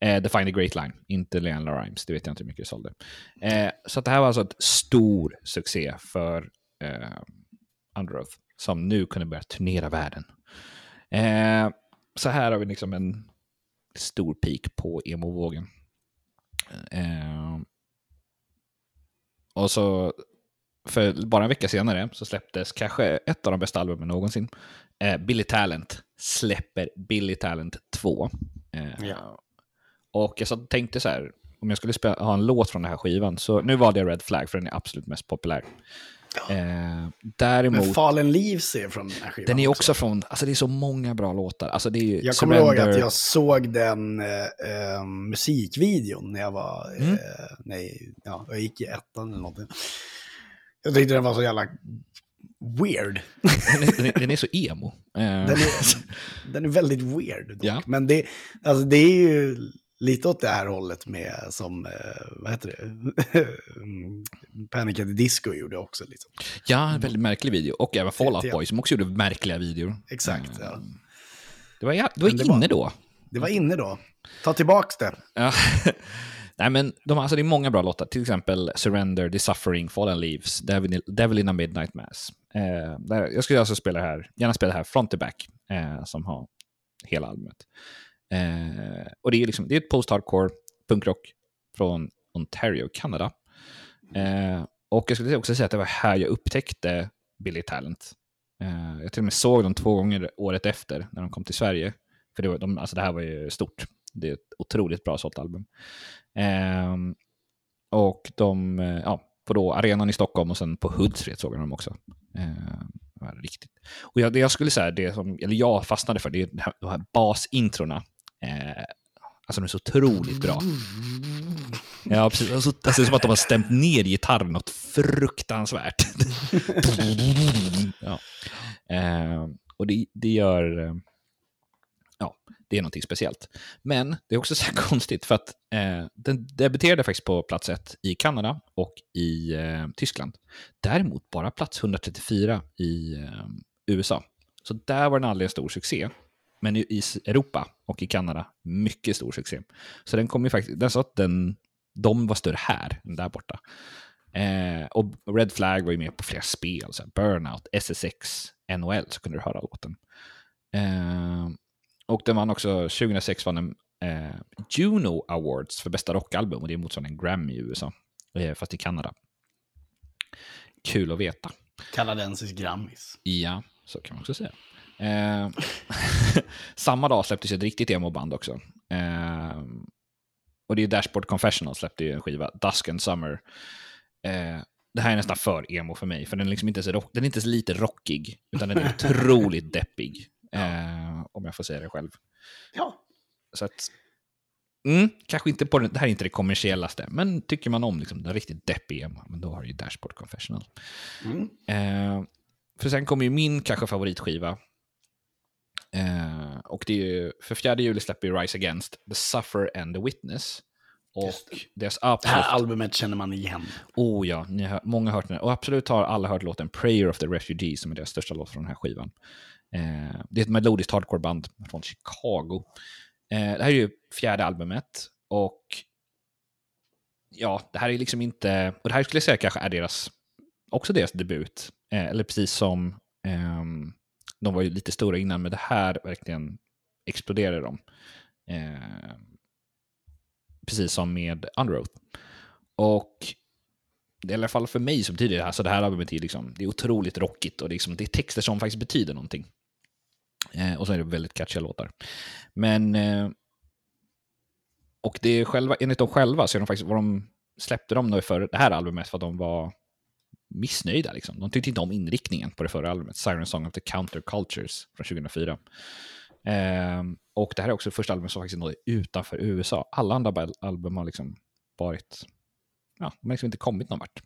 C: Eh, The Find the Great Line, inte Leanne Rimes, det vet jag inte hur mycket det sålde. Eh, så att det här var alltså ett stor succé för eh, Underoath, som nu kunde börja turnera världen. Eh, så här har vi liksom en stor peak på emo-vågen. Eh, och så, för bara en vecka senare, så släpptes kanske ett av de bästa albumen någonsin. Eh, Billy Talent släpper Billy Talent 2. Eh,
D: Ja.
C: Och jag och tänkte så här, om jag skulle spela, ha en låt från den här skivan, så nu valde jag Red Flag för den är absolut mest populär. Eh, däremot,
D: Men Fallen Leaves är från den här skivan
C: den är också från, alltså det är så många bra låtar. Alltså det är
D: Jag kommer ihåg
C: Surrender-
D: att jag såg den eh, eh, musikvideon när jag var,
C: Mm.
D: eh, nej, ja, jag gick i ettan eller någonting. Jag tyckte den var så jävla weird.
C: den, är, den, är, så emo.
D: Den är, den är väldigt weird. Dock.
C: Ja.
D: Men det, alltså, det är ju lite åt det här hållet med som, eh, vad heter det, Mm, <laughs> Panic at the Disco gjorde också. Liksom.
C: ja, en väldigt märklig video. Och även Fall Out
D: Ja.
C: Boy som också gjorde märkliga videor.
D: Exakt,
C: Eh,
D: ja.
C: Det var, det var
D: det var-
C: inne då.
D: Det var inne då. Ta tillbaks det.
C: Ja. <laughs> Nej, men de, alltså, det är många bra låtar. Till exempel Surrender, The Suffering, Fallen Leaves, Devil, Devil in a Midnight Mass. Eh, där, jag skulle alltså spela här, gärna spela det här front to back, eh, som har hela albumet. Eh, och det är, liksom, det är ett post-hardcore punkrock från Ontario, Kanada. Eh, och jag skulle också säga att det var här jag upptäckte Billy Talent. Eh, jag till och med såg dem två gånger året efter när de kom till Sverige. För det, var, de, alltså det här var ju stort. Det är ett otroligt bra sålt album. Ehm, och de, eh, ja, på då arenan i Stockholm och sen på Hultsfred såg jag dem också. Eh, det riktigt. Och jag, det jag skulle säga, det som, eller jag fastnade för, det är de här, de här basintrona. Eh, alltså de är så otroligt bra. Ja, precis. Alltså, det ser ut som att de har stämt ner gitarren något fruktansvärt. <laughs> ja. Eh, och det, det gör... Ehm, Ja, det är någonting speciellt. Men det är också så här <laughs> konstigt för att eh, den debuterade faktiskt på plats ett i Kanada och i eh, Tyskland. Däremot bara plats 134 i eh, USA. Så där var den aldrig en stor succé. Men i, i Europa och i Kanada, mycket stor succé. Så den kom ju faktiskt, den sa att den, de var större här än där borta. Eh, och Red Flag var ju med på flera spel, så här Burnout, SSX, NHL, så kunde du höra låten. Eh, och den vann också, 2006 vann den eh, Juno Awards för bästa rockalbum och det är motsvarande en Grammy i USA, eh, fast i Kanada. Kul att veta.
D: Kanadensisk Grammis.
C: Ja, så kan man också säga. Eh, <laughs> samma dag släpptes ett riktigt emo-band också. Eh, och det är Dashboard Confessional släppte ju en skiva, Dusk and Summer. Eh, det här är nästan för emo för mig, för den är, liksom inte så rock, den är inte så lite rockig, utan den är <laughs> otroligt deppig. Eh, om jag får säga det själv.
D: Ja.
C: Så att, mm, kanske inte på den, det här är inte det kommersiellaste, men tycker man om liksom, den riktigt deppiga men då har du ju Dashboard Confessional.
D: Mm.
C: Eh, för sen kommer ju min kanske favoritskiva. Eh, och det är ju, för fjärde juli släpper ju Rise Against, The Suffer and the Witness. Och deras
D: Det här
C: absolut...
D: albumet känner man igen.
C: Oh ja, ni har, många har hört den. Och absolut har alla hört låten Prayer of the Refugee som är deras största låt från den här skivan. Eh, det är ett melodiskt hardcoreband från Chicago. Eh, det här är ju fjärde albumet och ja, det här är liksom inte... Och det här skulle jag säga kanske är deras, också deras debut. Eh, eller precis som ehm, de var ju lite stora innan, men det här verkligen exploderade de. Eh, precis som med Underoath. Och det är i alla fall för mig så betyder det här, så det här albumet är, liksom, det är otroligt rockigt och det är, liksom, det är texter som faktiskt betyder någonting. Eh, och så är det väldigt catchiga låtar. Men, eh, och det är själva, enligt dem själva så är de faktiskt, vad de släppte de då för det här albumet för att de var missnöjda. Liksom. De tyckte inte om inriktningen på det förra albumet, Siren Song of the Counter-Cultures” från 2004. Eh, och det här är också det första albumet som faktiskt nådde utanför USA. Alla andra album har liksom varit, ja, de har liksom inte kommit någon vart.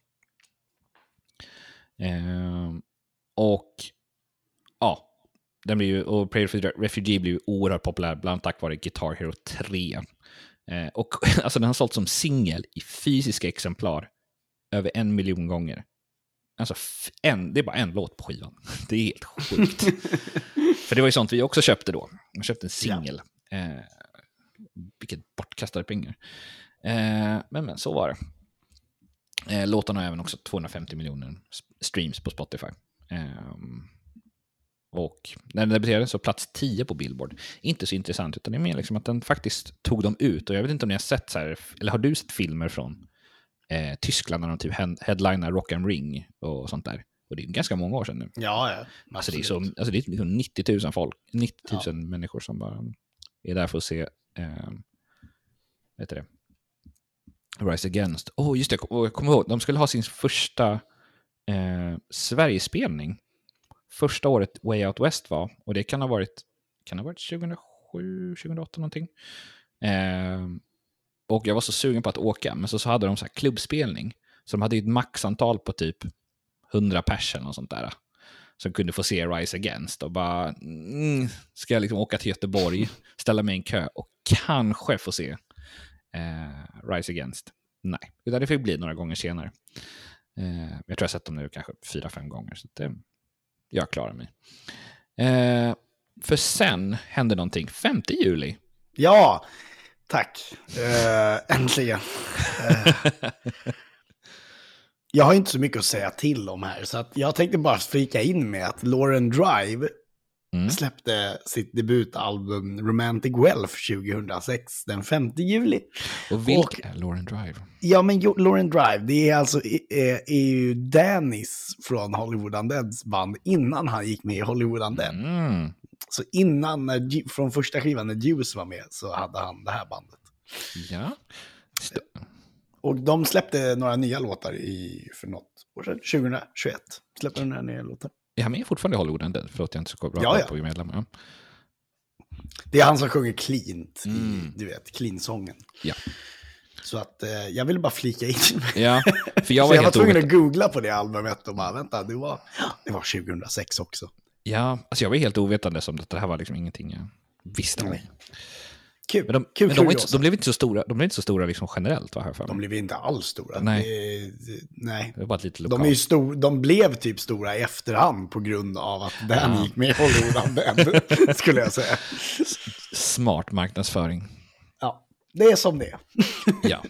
C: Eh, och ja, den blir ju, och Prayer for Refugee blir ju oerhört populär, bland annat tack vare Guitar Hero 3. Eh, och <laughs> alltså den har sålt som singel i fysiska exemplar över en miljon gånger. Alltså, en, det är bara en låt på skivan. <laughs> Det är helt sjukt. <laughs> För det var ju sånt vi också köpte då. Man köpte en singel. Ja. Eh, vilket bortkastade pengar. Eh, men, men så var det. Eh, låtarna har även också 250 miljoner streams på Spotify. Eh, och när den debuterade så plats 10 på Billboard. Inte så intressant, utan det är mer liksom att den faktiskt tog dem ut. Och jag vet inte om ni har sett så här, eller har du sett filmer från eh, Tyskland när de typ headlinar Rock and Ring och sånt där? Och det är ganska många år sedan nu.
D: Ja, ja.
C: Alltså det är, så, alltså det är liksom 90 000 folk, 90 000 ja. människor som bara är där för att se, eh, vet det, Rise Against. Åh, oh, just det, jag kommer ihåg, de skulle ha sin första eh, Sverigespelning första året Way Out West var. Och det kan ha varit, kan ha varit 2007, 2008 någonting. Eh, och jag var så sugen på att åka, men så, så hade de så här klubbspelning. Så de hade ett maxantal på typ 100 pers eller något sånt där. Som kunde få se Rise Against och bara, mm, ska jag liksom åka till Göteborg, <laughs> ställa mig i en kö och kanske få se eh, Rise Against? Nej, utan det fick bli några gånger senare. Eh, jag tror jag sett dem nu kanske fyra, fem gånger. Så det, jag klarar mig. Eh, för sen hände någonting 5 juli.
D: Ja, tack. Eh, äntligen. <laughs> Eh, jag har inte så mycket att säga till om här, så jag tänkte bara flika in med att Lauren Drive mm. släppte sitt debutalbum Romantic Wealth 2006, den 5 juli.
C: Och vilka är Lauren Drive?
D: Ja, men Lauren Drive, det är alltså är, är ju Dennis från Hollywood Undeads band innan han gick med i Hollywood Undead. Mm. Så innan, när, från första skivan när Juice var med, så hade han det här bandet.
C: Ja. St
D: och de släppte några nya låtar i, för något år sedan, 2021. Släppte de några nya låtar.
C: Är han med fortfarande i Hollywood Undead? Förlåt, jag är inte så bra ja, ja. på medlemmar.
D: Det är han som sjunger cleant, mm. du vet, clean-sången.
C: Ja.
D: Så att eh, jag ville bara flika in.
C: Ja, för jag <laughs> var,
D: jag var tvungen att googla på det albumet och bara, vänta, det var, det var 2006 också.
C: Ja, alltså jag var helt ovetande som det här var liksom ingenting jag visste om. Nej.
D: Kul.
C: Men de,
D: kul,
C: men de, inte, de, blev inte så stora, de blev inte så stora liksom generellt, va? Här för
D: de blev inte alls stora.
C: Nej.
D: Det, nej.
C: Det var lite
D: de, är stor, de blev typ stora i efterhand på grund av att den ja. gick med i Hollywood <laughs> skulle jag säga.
C: Smart marknadsföring.
D: Ja, det är som det är. <laughs>
C: ja.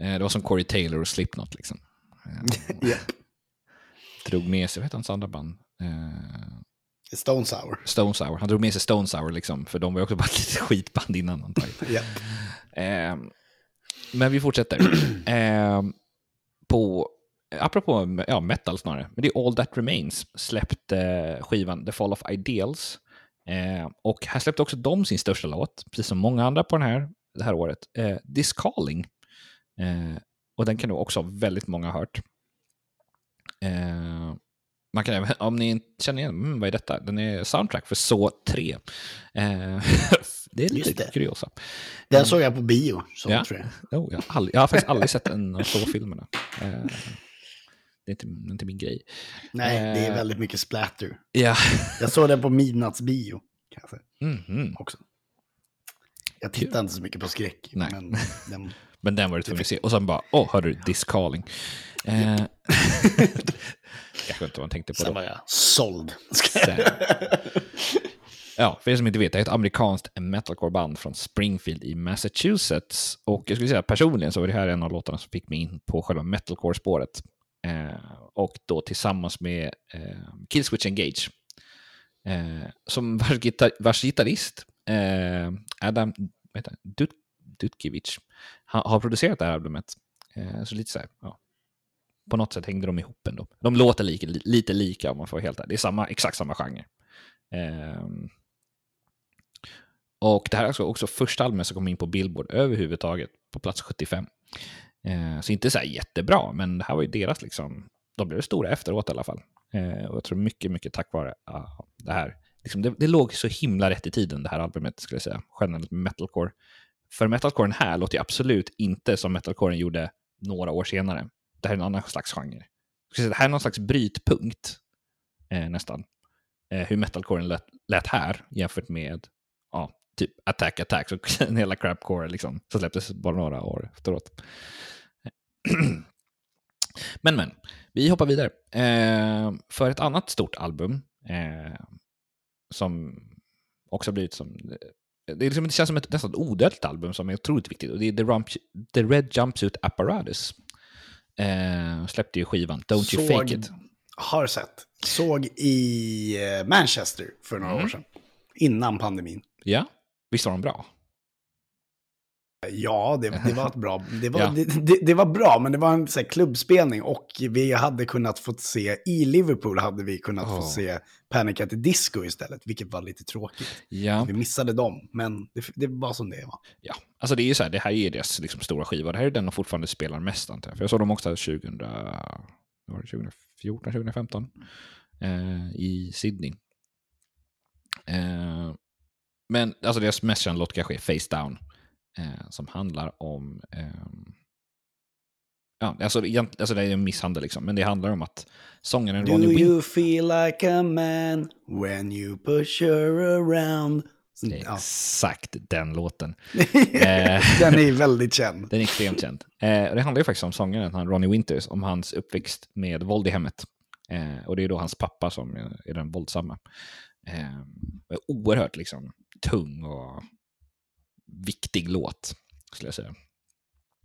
C: Eh, det var som Corey Taylor och Slipknot liksom. <laughs>
D: yep.
C: Drog med sig, vad heter hans andra band?
D: Stone Sour.
C: Stone Sour. Han drog med sig Stone Sour, liksom, för de var ju också bara <laughs> ett litet skitband innan. Antagligen.
D: yep.
C: eh, men vi fortsätter. <clears throat> eh, på, apropå ja, metal snarare, men det är All That Remains släppte skivan The Fall of Ideals. Eh, och här släppte också de sin största låt, precis som många andra på den här, det här året, eh, This Calling. Eh, och den kan nog också väldigt många ha hört. Man kan, om ni inte känner igen, mm, vad är detta? Den är soundtrack för Så 3. Eh, <laughs> det är lite kuriosa.
D: Den mm. såg jag på bio, så
C: ja.
D: tror
C: jag. Oh, jag, har aldrig, jag har faktiskt aldrig sett en av Så-filmerna. Eh, det är inte, inte min grej.
D: Nej, eh, det är eh, väldigt mycket splatter.
C: Ja.
D: jag såg den på midnattsbio, kanske.
C: Mm, mm.
D: Också. Jag tittar inte så mycket på skräck.
C: Nej.
D: Men <laughs> den,
C: men den var du tvungen att se. Och sen bara, åh, hörde du, this calling. Eh, <laughs> kanske inte vad man tänkte på
D: Sen
C: då.
D: var jag såld.
C: ja, för er som inte vet, det är ett amerikanskt metalcore-band från Springfield i Massachusetts. Och jag skulle säga personligen så var det här en av låtarna som fick mig in på själva metalcore-spåret. Eh, och då tillsammans med eh, Killswitch Engage. Eh, som vars, gitar vars gitarrist, eh, Adam han? Dutkiewicz, har producerat det här albumet. Eh, så lite så här, ja. På något sätt hängde de ihop ändå. De låter lika, lite lika om man får vara helt ärlig. Det är samma, exakt samma genre. Eh, och det här är alltså också första albumet som kom in på Billboard överhuvudtaget, på plats 75. Eh, så inte så här jättebra, men det här var ju deras liksom, de blev stora efteråt i alla fall. Eh, och jag tror mycket, mycket tack vare uh, det här. Liksom det, det, låg så himla rätt i tiden, det här albumet, skulle jag säga. Generellt metalcore. För metalcoren här låter ju absolut inte som metalcoren gjorde några år senare. Det här är en annan slags genre. Det här är någon slags brytpunkt, eh, nästan. Eh, hur metalcoren lät, lät här jämfört med ja, typ Attack Attack, och <laughs> hela crapcore liksom, som släpptes bara några år efteråt. <clears throat> men, men, vi hoppar vidare. Eh, för ett annat stort album eh, som också blivit som... Det, liksom, det känns som ett nästan odödligt album som är otroligt viktigt. Och det är The, Rump, The Red Jumpsuit Apparatus. Eh, släppte ju skivan Don't
D: Såg,
C: You Fake It.
D: Har sett. Såg i eh, Manchester för några
C: Mm.
D: år sedan. Innan pandemin.
C: Ja, visst var de bra?
D: Ja, det, det var ett bra. Det var,
C: Ja.
D: det, det, var bra, men det var en så här, klubbspelning och vi hade kunnat få se, i Liverpool hade vi kunnat få
C: Åh.
D: se Panic at the Disco istället, vilket var lite tråkigt.
C: Ja.
D: Vi missade dem, men det, det var som det var.
C: ja. Alltså det är ju så här, det här är deras liksom, stora skiva. Det här är den de fortfarande spelar mest antar jag. För jag såg dem också 2000, vad var det, 2014, 2015 eh, i Sydney. Eh, men alltså deras mest kända låt kanske är Face Down. Eh, som handlar om... ehm, ja, alltså, alltså det är en misshandel liksom. Men det handlar om att sångaren
D: Do
C: Ronnie Win-
D: you feel like a man when you push her around? Ja.
C: Exakt den låten. <laughs> Eh. <laughs>
D: Den är väldigt känd.
C: Den är extremt känd. Eh, det handlar ju faktiskt om sångaren, han Ronnie Winters, om hans uppväxt med våld i hemmet. Eh, och det är då hans pappa som är, den våldsamma. Eh, oerhört liksom tung och viktig låt, skulle jag säga.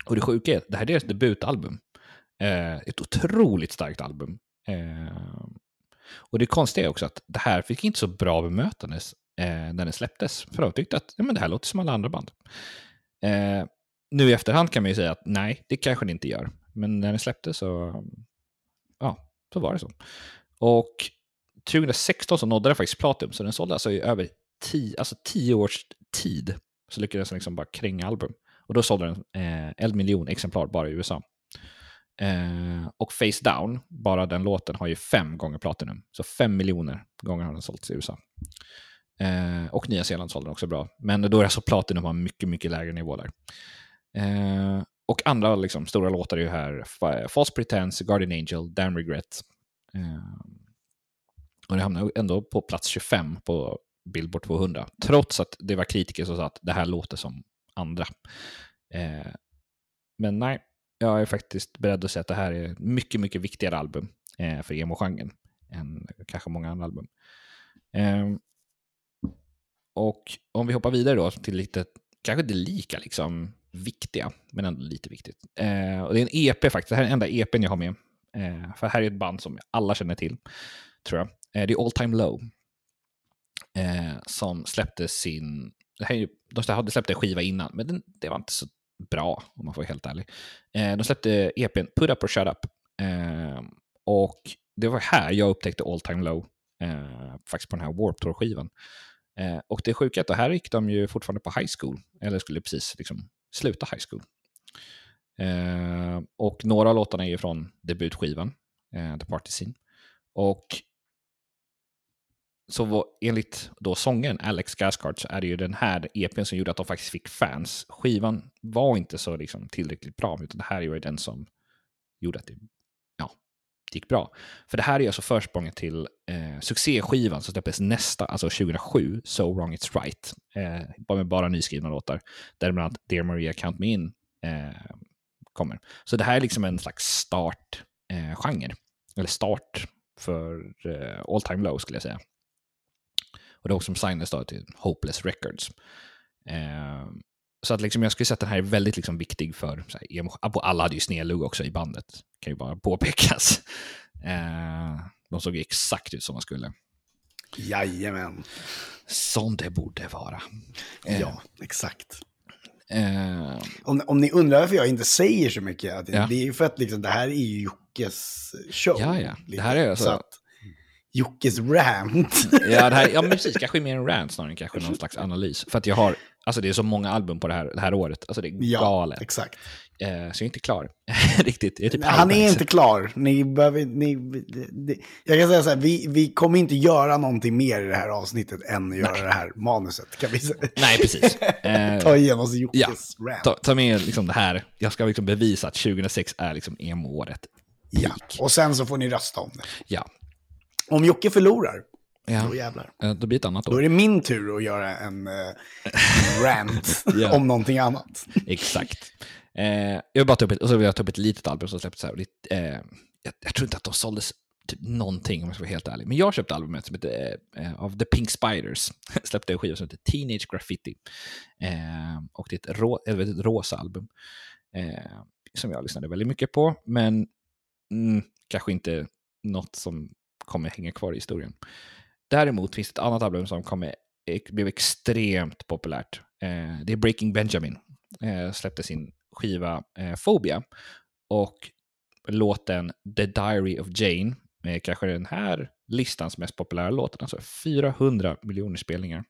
C: Och det sjuka är att det här är deras debutalbum. Eh, ett otroligt starkt album. Eh, och det konstiga är också att det här fick inte så bra bemötande eh, när den släpptes. För de tyckte att ja, men det här låter som alla andra band. Eh, nu i efterhand kan man ju säga att nej, det kanske det inte gör. Men när den släpptes så, ja, så var det så. Och 2016 så nådde den faktiskt Platinum, så den sålde alltså i över tio, alltså tio års tid. Så lyckades den liksom bara kränga album. Och då sålde den eh, en miljon exemplar bara i USA. Eh, och Face Down, bara den låten, har ju fem gånger Platinum. Så fem miljoner gånger har den sålts i USA. Eh, och Nya Zeeland sålde den också bra. Men då är alltså Platinum på en mycket, mycket lägre nivå där. Eh, och andra liksom, stora låtar är ju här False Pretense, Guardian Angel, Damn Regret. Eh, och det hamnar ändå på plats 25 på Billboard 200. Trots att det var kritiker som sa att det här låter som andra. Eh, men nej, jag är faktiskt beredd att säga att det här är mycket, mycket viktigare album eh, för emo-genren än kanske många andra album. Eh, och om vi hoppar vidare då till lite, kanske inte lika liksom viktiga, men ändå lite viktigt. Eh, och det är en EP faktiskt, det här är den enda EPn jag har med. Eh, för här är ett band som alla känner till, tror jag. Eh, det är All Time Low. Eh, som släppte sin, det här ju- de hade släppt en skiva innan, men den, det var inte så bra om man får vara helt ärlig. Eh, de släppte EPn Put Up or Shut Up. Eh, och det var här jag upptäckte All Time Low, eh, faktiskt på den här Warp Tour-skivan. Eh, och det sjuka är att här gick de ju fortfarande på high school, eller skulle precis liksom sluta high school. Eh, och några av låtarna är ju från debutskivan, eh, The Party Scene. Och så var, enligt då sångaren Alex Gascard så är det ju den här EPn som gjorde att de faktiskt fick fans. Skivan var inte så liksom tillräckligt bra, utan det här är ju den som gjorde att det ja, det gick bra. För det här är alltså försprånget till eh, succéskivan som släpptes nästa, alltså 2007, So Wrong It's Right. Eh, bara med bara nyskrivna låtar, där bland annat Dear Maria Count Me In eh, kommer. Så det här är liksom en slags startgenre, eh, genre. eller start för eh, All Time Low skulle jag säga. Och det är också som signades då till Hopeless Records. Eh, så att liksom jag skulle säga att den här är väldigt liksom viktig för, så här, abo- alla hade ju snedlugg också i bandet, kan ju bara påpekas. <laughs> Eh, de såg exakt ut som de skulle.
D: Jajamän.
C: Som det borde vara. Eh,
D: Ja, exakt.
C: Eh,
D: Om, om ni undrar varför jag inte säger så mycket, att
C: Ja.
D: det är ju för att liksom, det här är ju Jockes show.
C: Ja, ja. Det här är alltså-
D: Så att, Jockes rant.
C: ja, det här, ja, men precis. Kanske mer en rant snarare än kanske någon slags analys. För att jag har, alltså det är så många album på det här, det här året. Alltså det är
D: ja,
C: galet.
D: exakt.
C: Eh, så jag är inte klar. <laughs> Riktigt. Är typ
D: Han är inte klar. Ni behöver, ni, det- det- jag kan säga så här, vi, vi kommer inte göra någonting mer i det här avsnittet än att göra det här manuset. Kan vi säga.
C: Nej, precis. <laughs> Eh,
D: Ta igen oss Jockes
C: Ja,
D: rant.
C: ta, ta med liksom det här. Jag ska liksom bevisa att 2006 är liksom emo-året.
D: Ja. Och sen så får ni rösta om det.
C: Ja.
D: Om Jocke förlorar,
C: ja.
D: då jävlar.
C: Eh, Då blir det ett annat
D: Då
C: år.
D: är det min tur att göra en eh, <laughs> rant
C: Ja.
D: om någonting annat.
C: Exakt. Eh, jag vill bara ta upp ett, och så vill jag ta upp ett litet album som släpptes här. det- Eh, jag, jag tror inte att de såldes typ någonting om jag ska vara helt ärlig. Men jag köpte albumet som heter, eh, av The Pink Spiders. <laughs> Släppte en skiva som heter Teenage Graffiti. Eh, och det är ett, rå, eller ett rosa album. Eh, som jag lyssnade väldigt mycket på. Men mm, kanske inte något som kommer hänga kvar i historien. Däremot finns det ett annat album som kommer, bli blev extremt populärt. Eh, det är Breaking Benjamin. Eh, släppte sin skiva eh, Phobia. Och låten The Diary of Jane, är kanske den här listans mest populära låt, alltså 400 miljoner spelningar.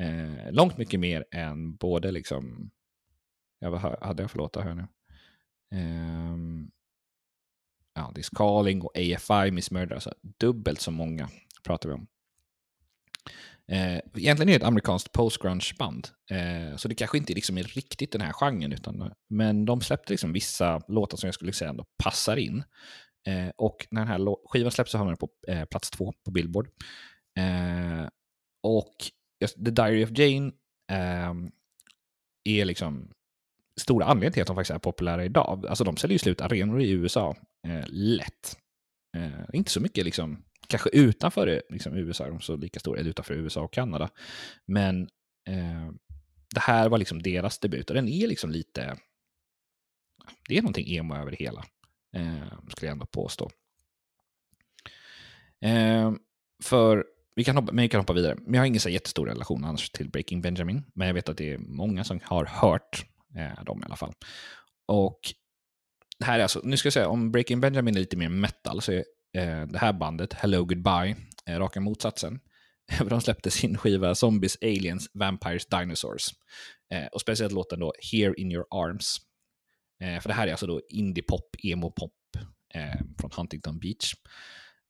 C: Eh, långt mycket mer än både liksom, ja, vad hade jag för låtar här nu? Ehm, ja, This Calling och AFI, Miss Murder, alltså dubbelt så många pratar vi om. Eh, egentligen är det ett amerikanskt post-grunge-band, eh, så det kanske inte liksom är riktigt den här genren, utan, men de släppte liksom vissa låtar som jag skulle säga ändå passar in. Eh, och när den här skivan släpps så hamnar den på eh, plats två på Billboard. Eh, och The Diary of Jane eh, är liksom stora anledningen till att de faktiskt är populära idag. Alltså de säljer ju slut arenor i USA eh, lätt. Eh, inte så mycket liksom, kanske utanför liksom, USA, är de så lika stora, eller utanför USA och Kanada. Men eh, det här var liksom deras debut och den är liksom lite, det är någonting emo över det hela, eh, skulle jag ändå påstå. Eh, för vi kan, hoppa, men vi kan hoppa vidare. Men jag har ingen så jättestor relation annars till Breaking Benjamin. Men jag vet att det är många som har hört eh, dem i alla fall. Och det här är alltså, nu ska jag säga, om Breaking Benjamin är lite mer metal så är eh, det här bandet, Hello Goodbye, eh, raka motsatsen. <laughs> De släppte sin skiva Zombies, Aliens, Vampires, Dinosaurs. Eh, och speciellt låten då Here in your arms. Eh, för det här är alltså då indie-pop, emo-pop eh, från Huntington Beach.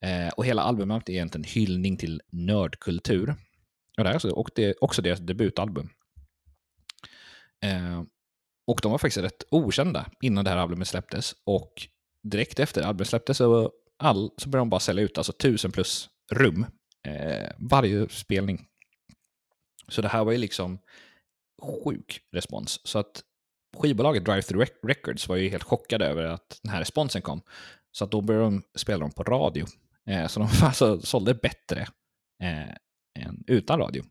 C: Eh, och hela albumet är egentligen en hyllning till nördkultur. Och det är alltså och det är också deras debutalbum. Eh, och de var faktiskt rätt okända innan det här albumet släpptes. Och direkt efter albumet släpptes så, all, så började de bara sälja ut alltså tusen plus rum eh, varje spelning. Så det här var ju liksom sjuk respons. Så att skivbolaget Drive Through Records var ju helt chockade över att den här responsen kom. Så att då började de spela dem på radio. Eh, så de <laughs> alltså sålde bättre eh, än utan radio.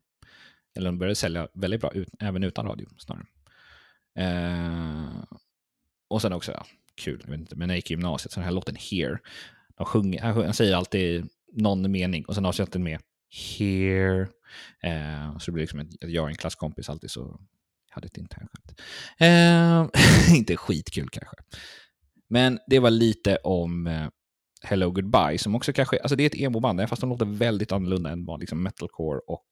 C: Eller de började sälja väldigt bra ut, även utan radio snarare. Eh, och sen också, ja, kul, jag vet inte, men när jag gick i gymnasiet, så den här låten Here, de sjunger, han, han säger alltid någon mening och sen avslutar den med Here. Eh, så det blir liksom att jag och en klasskompis alltid så hade ett internskämt. Eh, <laughs> inte skitkul kanske. Men det var lite om eh, Hello Goodbye som också kanske, alltså det är ett emo-band, fast de låter väldigt annorlunda än vad liksom metalcore och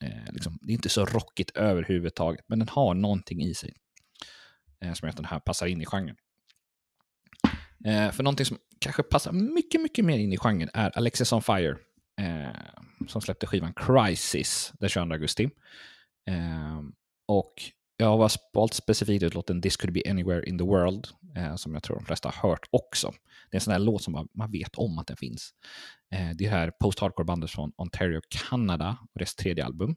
C: eh, liksom, det är inte så rockigt överhuvudtaget, men den har någonting i sig Eh, som gör att den här passar in i genren. Eh, för någonting som kanske passar mycket, mycket mer in i genren är Alexis on Fire, eh, som släppte skivan Crisis den 22 augusti. Eh, och jag har valt specifikt ut låten This could be anywhere in the world, eh, som jag tror de flesta har hört också. Det är en sån där låt som man, man vet om att den finns. Eh, det är det här post-hardcore-bandet från Ontario, Kanada, och deras tredje album.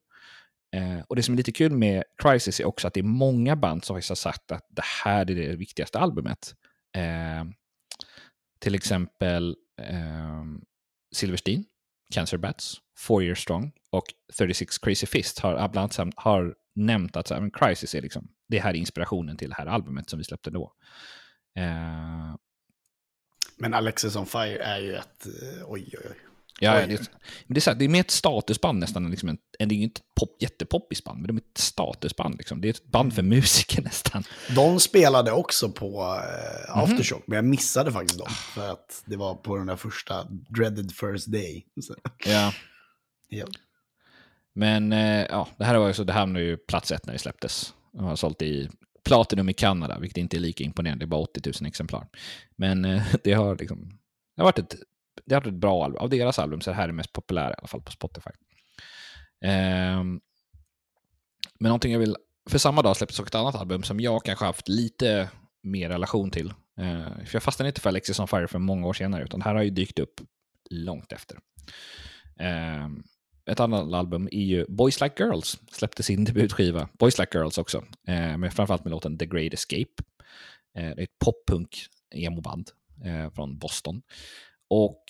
C: Eh, och det som är lite kul med Crisis är också att det är många band som faktiskt har sagt att det här är det viktigaste albumet. Eh, till exempel eh, Silverstein, Cancer Bats, Four Years Strong och 36 Crazy Fist har ah, bland annat har nämnt att så här, Crisis är liksom, det här är inspirationen till det här albumet som vi släppte då. Eh,
D: Men Alexis on Fire är ju ett, eh, oj oj oj.
C: Ja, ja, det, är, men det, är så här, det är mer ett statusband nästan. Liksom en, det är ju inte ett pop, band, men de är ett statusband. Liksom. Det är ett band för
D: Mm.
C: musiker <laughs> nästan.
D: De spelade också på eh,
C: Mhm.
D: Aftershock, men jag missade faktiskt dem. För att det var på den där första Dreaded First Day. Så,
C: Ja. <laughs>
D: ja.
C: Men eh, ja, det här var ju så, det hamnade ju plats ett när det släpptes. De har sålt i Platinum i Kanada, vilket inte är lika imponerande. Det är bara 80 000 exemplar. Men eh, <laughs> det har liksom, det har varit ett, det har varit ett bra album. Av deras album så är det här det mest populära, i alla fall på Spotify. Ehm, men någonting jag vill, för samma dag släpptes också ett annat album som jag kanske haft lite mer relation till. Eh, för jag fastnade inte för Alexis on Fire för många år senare, utan det här har ju dykt upp långt efter. Ehm, ett annat album är ju Boys Like Girls, släppte sin debutskiva. Boys Like Girls också, eh, men framförallt med låten The Great Escape. Eh, det är ett poppunk-emoband eh, från Boston. Och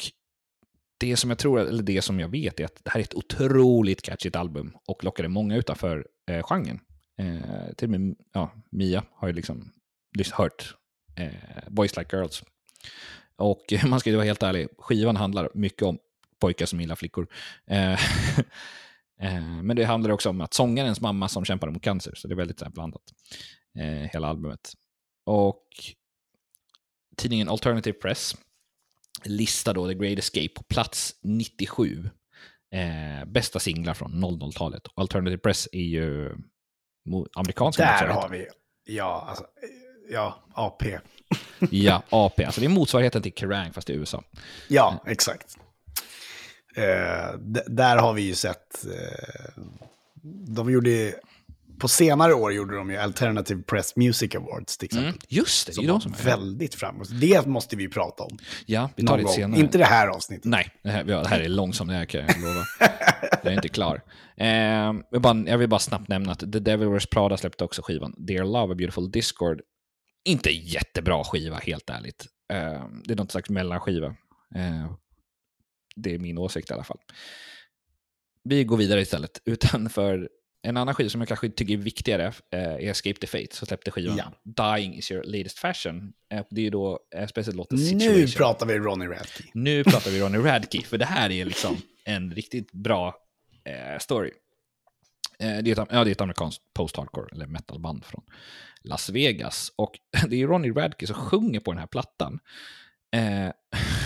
C: det som jag tror, eller det som jag vet, är att det här är ett otroligt catchigt album och lockade många utanför eh, genren. Eh, till och med ja, Mia har ju liksom hört eh, Boys Like Girls. Och <laughs> man ska ju vara helt ärlig, skivan handlar mycket om pojkar som gillar flickor. Eh, <laughs> eh, men det handlar också om att sångarens mamma som kämpar mot cancer, så det är väldigt så här, blandat, eh, hela albumet. Och tidningen Alternative Press listar då The Great Escape på plats 97. Eh, bästa singlar från 00-talet. Alternative Press är ju amerikanska
D: Där har vi, ja, alltså, eh, ja, AP. <laughs>
C: Ja, AP. Alltså det är motsvarigheten till Kerrang fast i USA.
D: Ja, exakt. Eh, där har vi ju sett, eh, de gjorde, på senare år gjorde de ju Alternative Press Music Awards till exempel.
C: Mm. Just det, det är
D: Som
C: de som är
D: väldigt framåt. Det måste vi prata om.
C: Ja, vi tar det senare.
D: Inte det här avsnittet.
C: Nej, det här, det här är långsamt, det här kan jag lova. Jag är inte klar. Eh, jag, bara, jag vill bara snabbt nämna att The Devil Wears Prada släppte också skivan Dear Love, A Beautiful Discord. Inte jättebra skiva, helt ärligt. Eh, det är något slags mellanskiva. Eh, det är min åsikt i alla fall. Vi går vidare istället. Utanför en annan skiva som jag kanske tycker är viktigare eh, är Escape the Fate, som släppte skivan
D: Ja.
C: Dying is your latest fashion. Eh, det är ju då eh, speciellt låten
D: Nu
C: Situation.
D: pratar vi Ronny Radke.
C: Nu pratar vi Ronny Radke, för det här är liksom en riktigt bra story. Det, är ett, ja, det är ett amerikanskt post-hardcore, eller metalband från Las Vegas. Och <laughs> det är Ronny Radke som sjunger på den här plattan.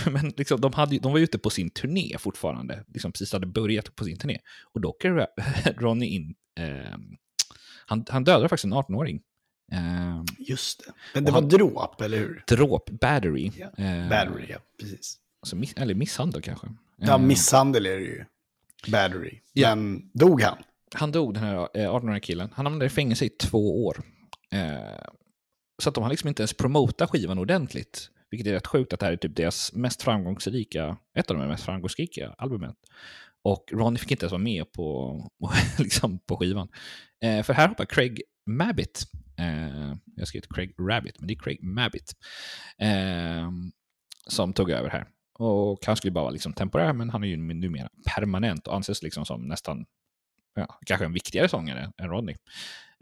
C: <laughs> Men liksom, de, hade, de var ute på sin turné fortfarande, liksom precis hade börjat på sin turné. Och då åker <laughs> Ronny in, han, han dödade faktiskt en 18-åring. Eh,
D: Just det. Men det var
C: han-
D: dråp, eller hur?
C: dråp, battery.
D: Ja,
C: Eh,
D: Battery, ja. Precis.
C: Alltså, miss, eller misshandel kanske.
D: Ja,
C: Eh,
D: misshandel är det ju. Battery.
C: Ja.
D: Men dog han?
C: han dog, den här eh, 18-åriga killen. Han hamnade i fängelse i två år. Eh, så att de har liksom inte ens promotat skivan ordentligt. Vilket är rätt sjukt att det här är typ deras mest framgångsrika, ett av de mest framgångsrika albumen. Och Ronny fick inte ens vara med på, <laughs> liksom på skivan. Eh, för här hoppar Craig Mabbitt. Eh, jag har skrivit Craig Rabbit, men det är Craig Mabbitt. Eh, som tog över här. Och han skulle bara vara liksom temporär, men han är ju numera permanent och anses liksom som nästan ja, kanske en viktigare sångare än Rodney.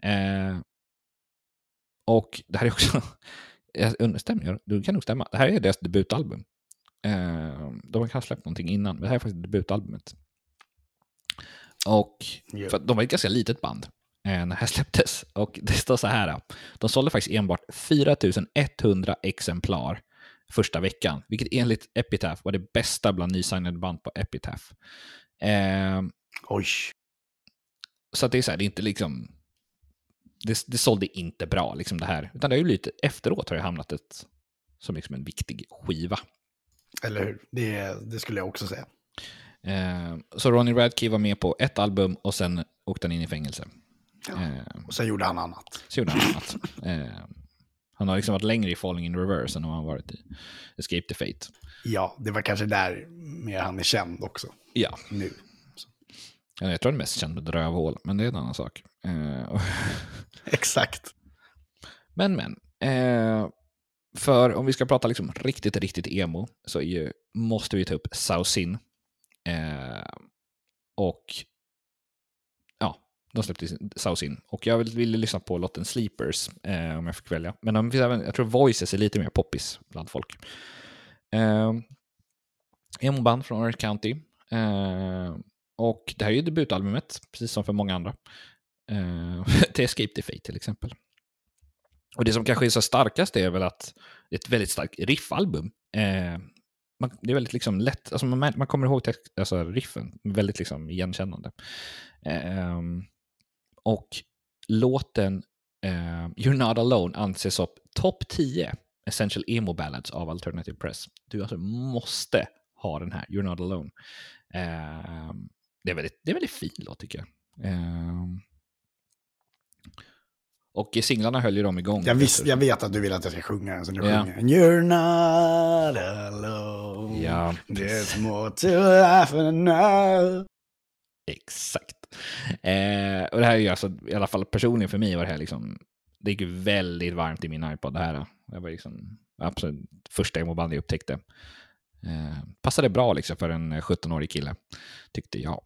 C: Eh, och det här är också, <laughs> jag undrar, stämmer jag? Det kan nog stämma. Det här är deras debutalbum. Eh, de har kanske släppt någonting innan, men det här är faktiskt debutalbumet. Och
D: Ja.
C: för de var ett ganska litet band eh, när det här <laughs> släpptes. Och det står så här, de sålde faktiskt enbart 4100 exemplar första veckan, vilket enligt Epitaph var det bästa bland nysignade band på Epitaph. Eh,
D: Oj.
C: så det är så här, det är inte liksom... Det, det sålde inte bra, liksom det här. Utan det har ju blivit, efteråt har det hamnat ett, som liksom en viktig skiva.
D: Eller hur? Det, det skulle jag också säga.
C: Eh, så Ronny Radke var med på ett album och sen åkte han in i fängelse.
D: Ja.
C: Eh,
D: Och sen gjorde han annat.
C: så gjorde han annat. Eh, han har liksom varit längre i Falling in Reverse än vad han har varit i Escape the Fate.
D: Ja, det var kanske där mer han är känd också.
C: Ja,
D: Nu.
C: jag tror han är mest känd med Rövhål, men det är en annan sak. <laughs>
D: Exakt.
C: Men, men. Eh, för om vi ska prata liksom riktigt, riktigt emo så ju, måste vi ta upp Sausin. Eh, och ja, de släppte Saus in. Och jag ville vill lyssna på låten Sleepers eh, om jag fick välja. Men de finns även, jag tror Voices är lite mer poppis bland folk. Eh, Emo-band från Orange County. Eh, och det här är ju debutalbumet, precis som för många andra. Eh, <laughs> till Escape the Fate till exempel. Och det som kanske är så starkast är väl att det är ett väldigt starkt riffalbum. Eh, man, det är väldigt liksom lätt, alltså man, man kommer ihåg text, alltså riffen, väldigt liksom igenkännande. Eh, och låten eh, You're Not Alone anses upp topp 10 Essential Emo Ballads av Alternative Press. Du alltså måste ha den här, You're Not Alone. Eh, det, är väldigt, det är väldigt fin låt tycker jag. Ehm, och singlarna höll ju dem igång.
D: Jag, visst, jag vet att du vill att jag ska sjunga den, så nu
C: Ja.
D: sjunger. You're not alone.
C: Ja,
D: There's more to life than now.
C: Exakt. Eh, och det här är ju alltså, i alla fall personligen för mig var det här liksom, det gick ju väldigt varmt i min iPod det här. Det var liksom absolut första emo-band jag upptäckte. Eh, passade bra liksom för en 17-årig kille, tyckte jag.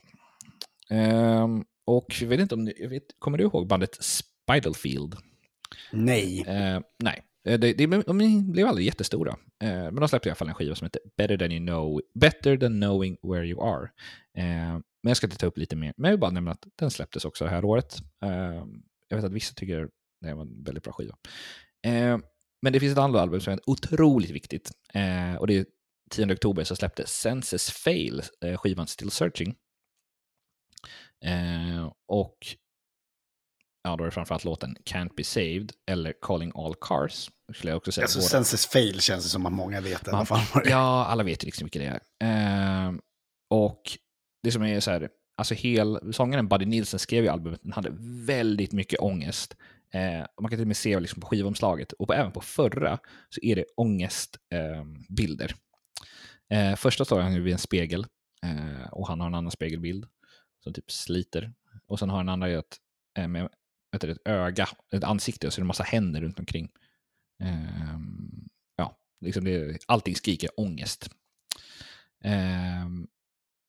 C: Eh, och jag vet inte om jag vet, kommer du ihåg bandet Spiderfield?
D: Nej.
C: Eh, nej, Eh, det, det, de blev aldrig jättestora. Eh, men de släppte i alla fall en skiva som heter Better than, you know, Better than knowing where you are. Eh, men jag ska inte ta upp lite mer. Men jag vill bara nämna att den släpptes också det här året. Eh, jag vet att vissa tycker det var en väldigt bra skiva. Eh, men det finns ett annat album som är otroligt viktigt. Eh, och det är 10 oktober så släppte Senses Fail eh, skivan Still Searching. Eh, och ja, då är det framförallt låten Can't Be Saved eller Calling All Cars. Skulle jag också säga.
D: Alltså, Senses fail känns det som att många vet i alla fall.
C: Ja, alla vet ju liksom vilka det är. Eh, och det som är så här, alltså hel, sångaren Buddy Nielsen skrev ju albumet, den hade väldigt mycket ångest. Eh, man kan till och med se liksom på skivomslaget, och på, även på förra, så är det ångestbilder. Eh, bilder. eh, första står han ju vid en spegel, eh, och han har en annan spegelbild som typ sliter. Och sen har den andra ju ett, eh, med vet ett öga, ett ansikte, och så är det en massa händer runt omkring. Um, ja, liksom det, allting skriker ångest. Um,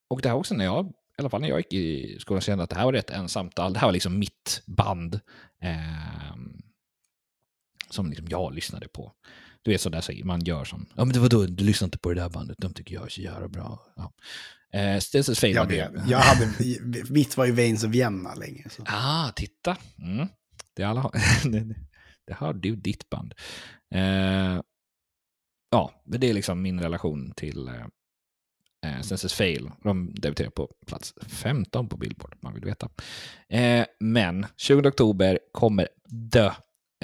C: och det här också när jag, i alla fall när jag gick i skolan, kände att det här var rätt ensamt. Det här var liksom mitt band. Um, som liksom jag lyssnade på. Du vet sådär så man gör som, ja men det var då du lyssnar inte på det där bandet, de tycker jag är så jävla bra. Ja. Eh, Stills Fame
D: Jag vet. Jag hade, mitt var ju Veins of Vienna länge. Så.
C: Ah, titta. Mm. Det, alla, <laughs> det, har du, ditt band. Eh, ja, men det är liksom min relation till eh, eh, Senses Fail. De debuterar på plats 15 på Billboard, man vill veta. Eh, men 20 oktober kommer The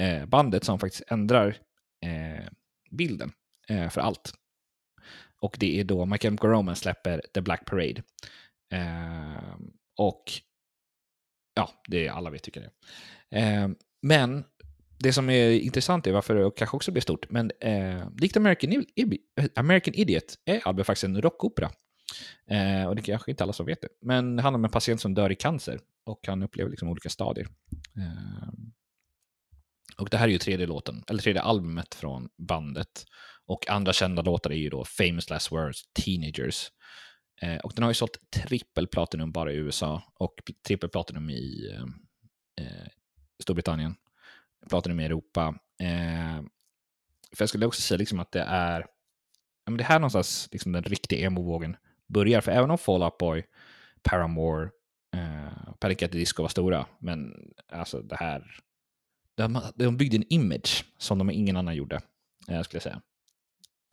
C: eh, bandet som faktiskt ändrar eh, bilden eh, för allt. Och det är då My Chemical Romance släpper The Black Parade. Eh, och ja, det är, alla vi tycker det. Eh, men det som är intressant är varför det kanske också blir stort, men eh, likt American, American Idiot är albumet faktiskt en rockopera. Eh, och det kanske inte alla som vet det. Men det handlar om en patient som dör i cancer och han upplever liksom olika stadier. Eh, och det här är ju tredje låten, eller tredje albumet från bandet. Och andra kända låtar är ju då Famous Last Words, Teenagers. Eh, och den har ju sålt trippelplatinum bara i USA och trippelplatinum i eh, eh, Storbritannien. Platinum i Europa. Eh, för jag skulle också säga liksom att det är, ja, men det här någonstans liksom den riktiga emo-vågen börjar. För även om Fall Out Boy, Paramore, eh, Panic at the Disco var stora, men alltså det här, de, de byggde en image som de ingen annan gjorde, eh, skulle jag säga.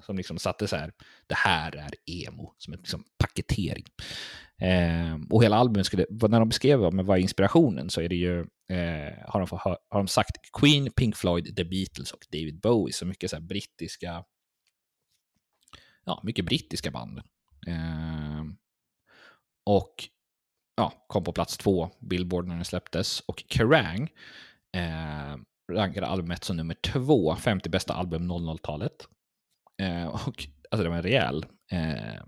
C: Som liksom satte så här, det här är emo, som en liksom paketering. Eh, och hela albumet skulle, när de beskrev vad vad är inspirationen så är det ju, eh, har, de, har de sagt Queen, Pink Floyd, The Beatles och David Bowie. Så mycket så här brittiska, ja, mycket brittiska band. Eh, och ja, kom på plats två, Billboard när den släpptes. Och Kerrang eh, rankade albumet som nummer två, 50 bästa album 00-talet. Eh, och alltså det var en rejäl eh,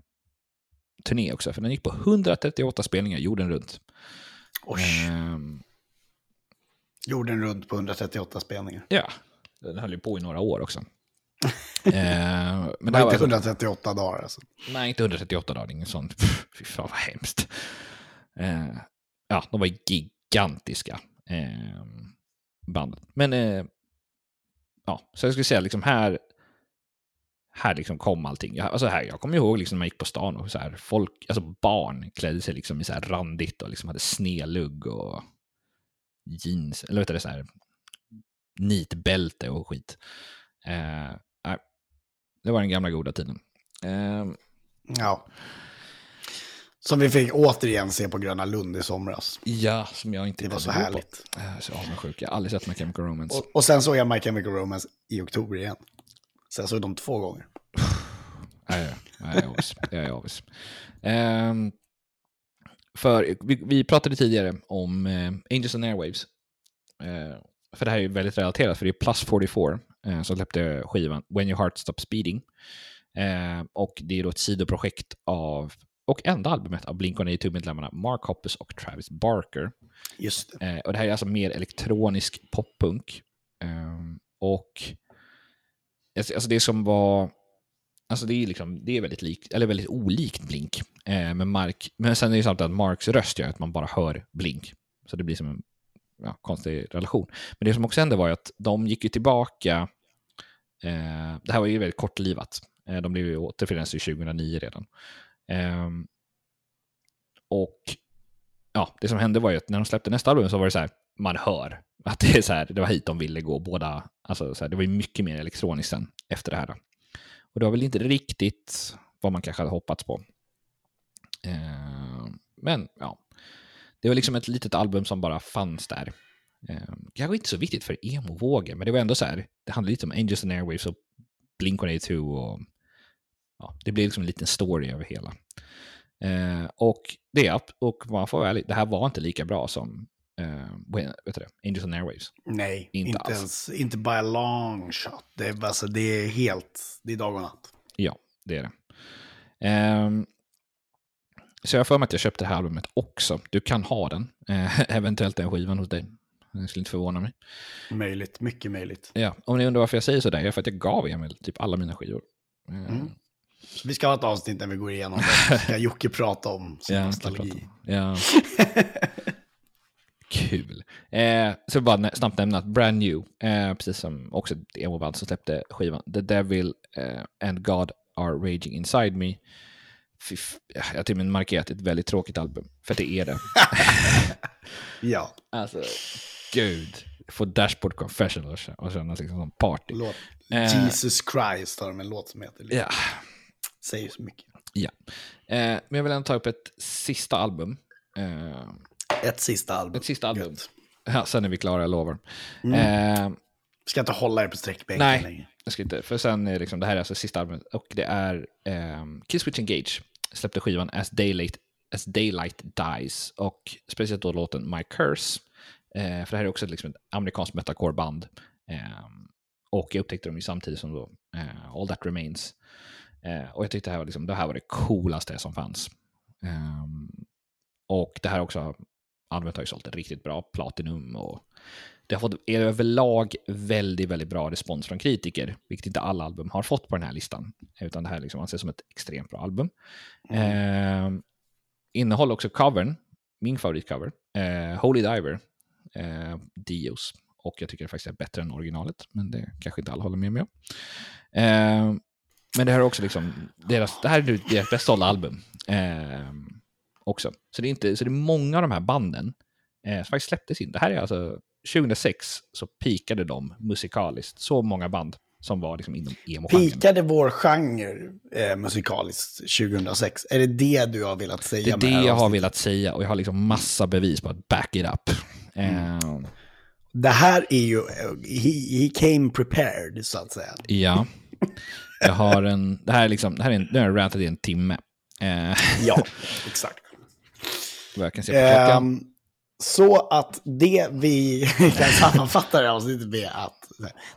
C: turné också, för den gick på 138 spelningar jorden runt.
D: Oj,
C: Ehm,
D: jorden runt på 138 spelningar.
C: ja, den höll ju på i några år också. <laughs> Ehm, men
D: Det var inte
C: alltså,
D: 138 dagar alltså.
C: nej, inte 138 dagar, ingen sån. Fy fan vad hemskt. Ehm, ja, de var gigantiska ehm, bandet. Men eh, ja, så jag skulle säga liksom här, här liksom kom allting. Jag, alltså här, jag kommer ihåg liksom när man gick på stan och så här, folk, alltså barn klädde sig liksom i så här randigt och liksom hade snelugg och jeans, eller vet du, så här nitbälte och skit. Eh, det var den gamla goda tiden. Eh,
D: Ja. Som vi fick återigen se på Gröna Lund i somras.
C: ja, som jag inte
D: Det var så härligt.
C: På. Eh, så avundsjuk. Jag har aldrig sett My Chemical Romance.
D: Och, och sen såg jag My Chemical Romance i oktober igen. Så jag såg dem två gånger. <sighs>
C: Nej, nej, jag är avis. Jag är avis. Ehm, för vi, vi pratade tidigare om eh, Angels and Airwaves. Eh, för det här är ju väldigt relaterat, för det är Plus 44 eh, som släppte skivan When Your Heart Stops Beating. Eh, och det är då ett sidoprojekt av, och enda albumet av Blink-182-medlemmarna Mark Hoppus och Travis Barker.
D: Just det.
C: Eh, och det här är alltså mer elektronisk poppunk. Ehm, och alltså alltså det som var... Alltså det är, liksom, det är väldigt, likt, eller väldigt olikt Blink. Eh, med Mark, men sen är det samtidigt att Marks röst gör att man bara hör Blink. Så det blir som en ja, konstig relation. Men det som också hände var ju att de gick ju tillbaka. Eh, det här var ju väldigt kortlivat. Eh, de blev ju återförenade 2009 redan. Ehm, och ja, det som hände var ju att när de släppte nästa album så var det så här, man hör att det, är så här, det var hit de ville gå båda. Alltså så här, det var ju mycket mer elektroniskt sen efter det här. Och det var väl inte riktigt vad man kanske hade hoppats på. Eh, men ja, det var liksom ett litet album som bara fanns där. Eh, kanske inte så viktigt för emo-vågen, men det var ändå så här, det handlade lite om Angels and Airwaves och Blink-182 och ja, det blev liksom en liten story över hela. Eh, och det, och man får vara ärlig, det här var inte lika bra som eh, vet du det, Angels and Airwaves.
D: Nej,
C: Inte
D: inte, ens, inte by a long shot. Det är, alltså, det är helt, det är dag och natt.
C: Ja, det är det. Ehm, så jag har för mig att jag köpte det här albumet också. Du kan ha den, eh, <laughs> eventuellt den skivan hos dig. Det skulle inte förvåna mig.
D: Möjligt, mycket möjligt.
C: Ja, om ni undrar varför jag säger sådär, är för att jag gav Emil typ alla mina skivor. Ehm,
D: Mm. Vi ska ha ett avsnitt när vi går igenom det. <laughs> Ska Jocke prata om sin
C: Ja,
D: nostalgi.
C: Ja. <laughs> Kul. Eh, så bara snabbt nämna att Brand New, eh, precis som också ett emo-band som släppte skivan, The Devil eh, and God Are Raging Inside Me. Fy f- jag har till och med markerat ett väldigt tråkigt album, för det är det. <laughs>
D: Ja,
C: Alltså, gud. Få Dashboard Confessional och kä- och känna liksom som party.
D: låt.
C: Eh.
D: Jesus Christ har de en låt som heter. Liksom.
C: Ja.
D: Säger så mycket.
C: ja. Eh, men jag vill ändå ta upp ett sista album. Eh,
D: Ett sista album.
C: ett sista album.
D: Gött.
C: Ja, sen är vi klara, jag lovar.
D: Mm.
C: Eh,
D: Ska inte hålla er på sträckbänken
C: Nej.
D: längre.
C: Jag ska inte, för sen är liksom, det här är alltså sista albumet och det är um, Killswitch Engage släppte skivan As Daylight, As Daylight Dies och speciellt då låten My Curse. Eh, för det här är också liksom ett amerikanskt metalcore-band. Ehm, och jag upptäckte dem ju samtidigt som då eh, All That Remains. Eh, och jag tyckte det här var, liksom, det här var det coolaste som fanns. Ehm, och det här också, albumet har ju sålt riktigt bra, platinum och det har fått överlag väldigt, väldigt bra respons från kritiker, vilket inte alla album har fått på den här listan, utan det här liksom anses som ett extremt bra album. Eh, innehåller också covern, min favoritcover, eh, Holy Diver, eh, Dios, och jag tycker det faktiskt är bättre än originalet, men det kanske inte alla håller med mig om. Eh, men det här är också liksom, deras, det här är deras bäst sålda album. Eh, också. Så det, är inte, så det är många av de här banden eh, som faktiskt släpptes in. Det här är alltså 2006 så pikade de musikaliskt. Så många band som var liksom inom emo-genren.
D: Pikade vår genre eh, musikaliskt 2006? Är det det du har velat
C: Det
D: säga
C: är
D: med
C: det jag har velat säga och jag har liksom massa bevis på att back it up. Eh,
D: Det här är ju, he, he came prepared så att säga.
C: ja, jag har en, det här är liksom, det här är en, nu har jag rantat i en timme. Eh,
D: Ja, <laughs> exakt.
C: vad jag kan se på klockan.
D: Ehm, så att det vi <laughs> kan sammanfatta det här avsnittet med att,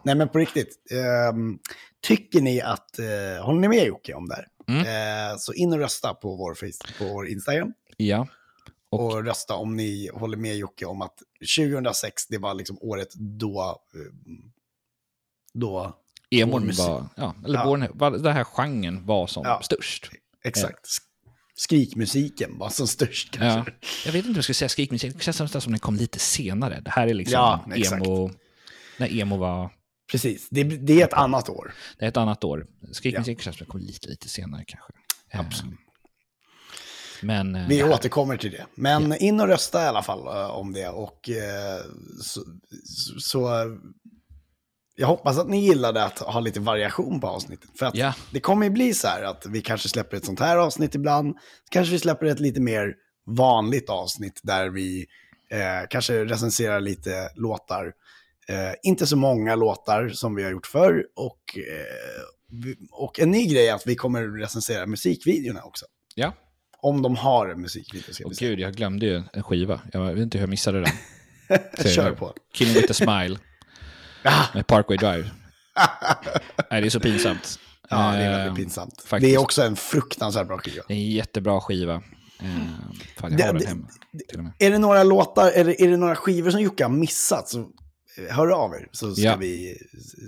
D: nej men på riktigt, ehm, tycker ni att, uh, håller ni med Jocke om det här?
C: Mm.
D: Eh, så in och rösta på vår, Facebook, på vår Instagram
C: Ja,
D: och rösta om ni håller med Jocke om att 2006, det var liksom året då, eh, då,
C: emon
D: musik.
C: var, ja, eller
D: Ja.
C: vår, var, den här genren var som
D: Ja.
C: störst.
D: exakt, sk- skrikmusiken var som störst
C: Ja.
D: kanske.
C: Jag vet inte om jag skulle säga skrikmusik, det känns nästan som den kom lite senare. Det här är liksom
D: Ja,
C: emo, när emo var
D: Precis, det, det är ett annat år.
C: Det är ett annat år.
D: Ja.
C: Skrikmusik känns som det kommer lite, lite senare kanske. Absolut. Men... eh,
D: Vi
C: här-
D: återkommer till det. Men in och rösta i alla fall eh, om det. Och eh, så, så, eh, jag hoppas att ni gillade att ha lite variation på avsnittet. För att
C: Ja.
D: det kommer ju bli så här att vi kanske släpper ett sånt här avsnitt ibland. Kanske vi släpper ett lite mer vanligt avsnitt där vi eh, kanske recenserar lite låtar. Eh, inte så många låtar som vi har gjort förr. Och, eh, och en ny grej är att vi kommer recensera musikvideorna också.
C: Ja.
D: Om de har musikvideo. Ska säga.
C: gud, jag glömde ju en skiva. Jag vet inte hur jag missade den. <laughs>
D: Kör på.
C: Killing with a smile med Parkway Drive. Nej, det är så pinsamt.
D: ja, det är väldigt pinsamt.
C: faktiskt.
D: Det är också en fruktansvärt bra skiva.
C: Det är en jättebra skiva. Eh, fan, jag
D: Det-
C: har den
D: det-
C: hemma. Med.
D: Är det några låtar, eller är det några skivor som Jocke har missat så eh, hör av er. Så, ska
C: Ja.
D: vi,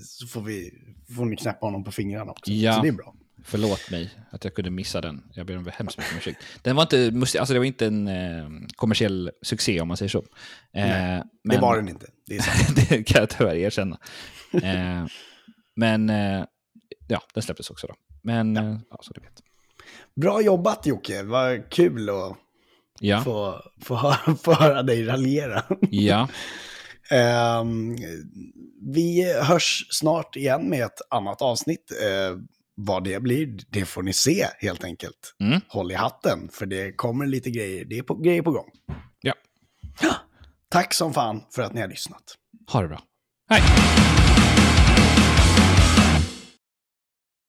D: så får, vi, får ni knäppa honom på fingrarna också.
C: Ja.
D: Så det är bra.
C: Förlåt mig att jag kunde missa den. Jag ber om hemskt mycket om ursäkt. Den var inte, alltså det var inte en eh, kommersiell succé om man säger så. Eh,
D: Nej, Det
C: men-
D: var den inte. Det <laughs>
C: det kan jag tyvärr erkänna. Eh, men eh, ja, den släpptes också då. Men ja, ja så du vet.
D: Bra jobbat Jocke, vad kul att
C: Ja,
D: få, få, höra, få höra dig raljera.
C: ja, <laughs>
D: Ehm, vi hörs snart igen med ett annat avsnitt. Eh, vad det blir, det får ni se helt enkelt.
C: Mm.
D: Håll i hatten, för det kommer lite grejer. Det är på, grejer på gång.
C: ja. <gasps>
D: Tack som fan för att ni har lyssnat.
C: Ha det bra. Hej!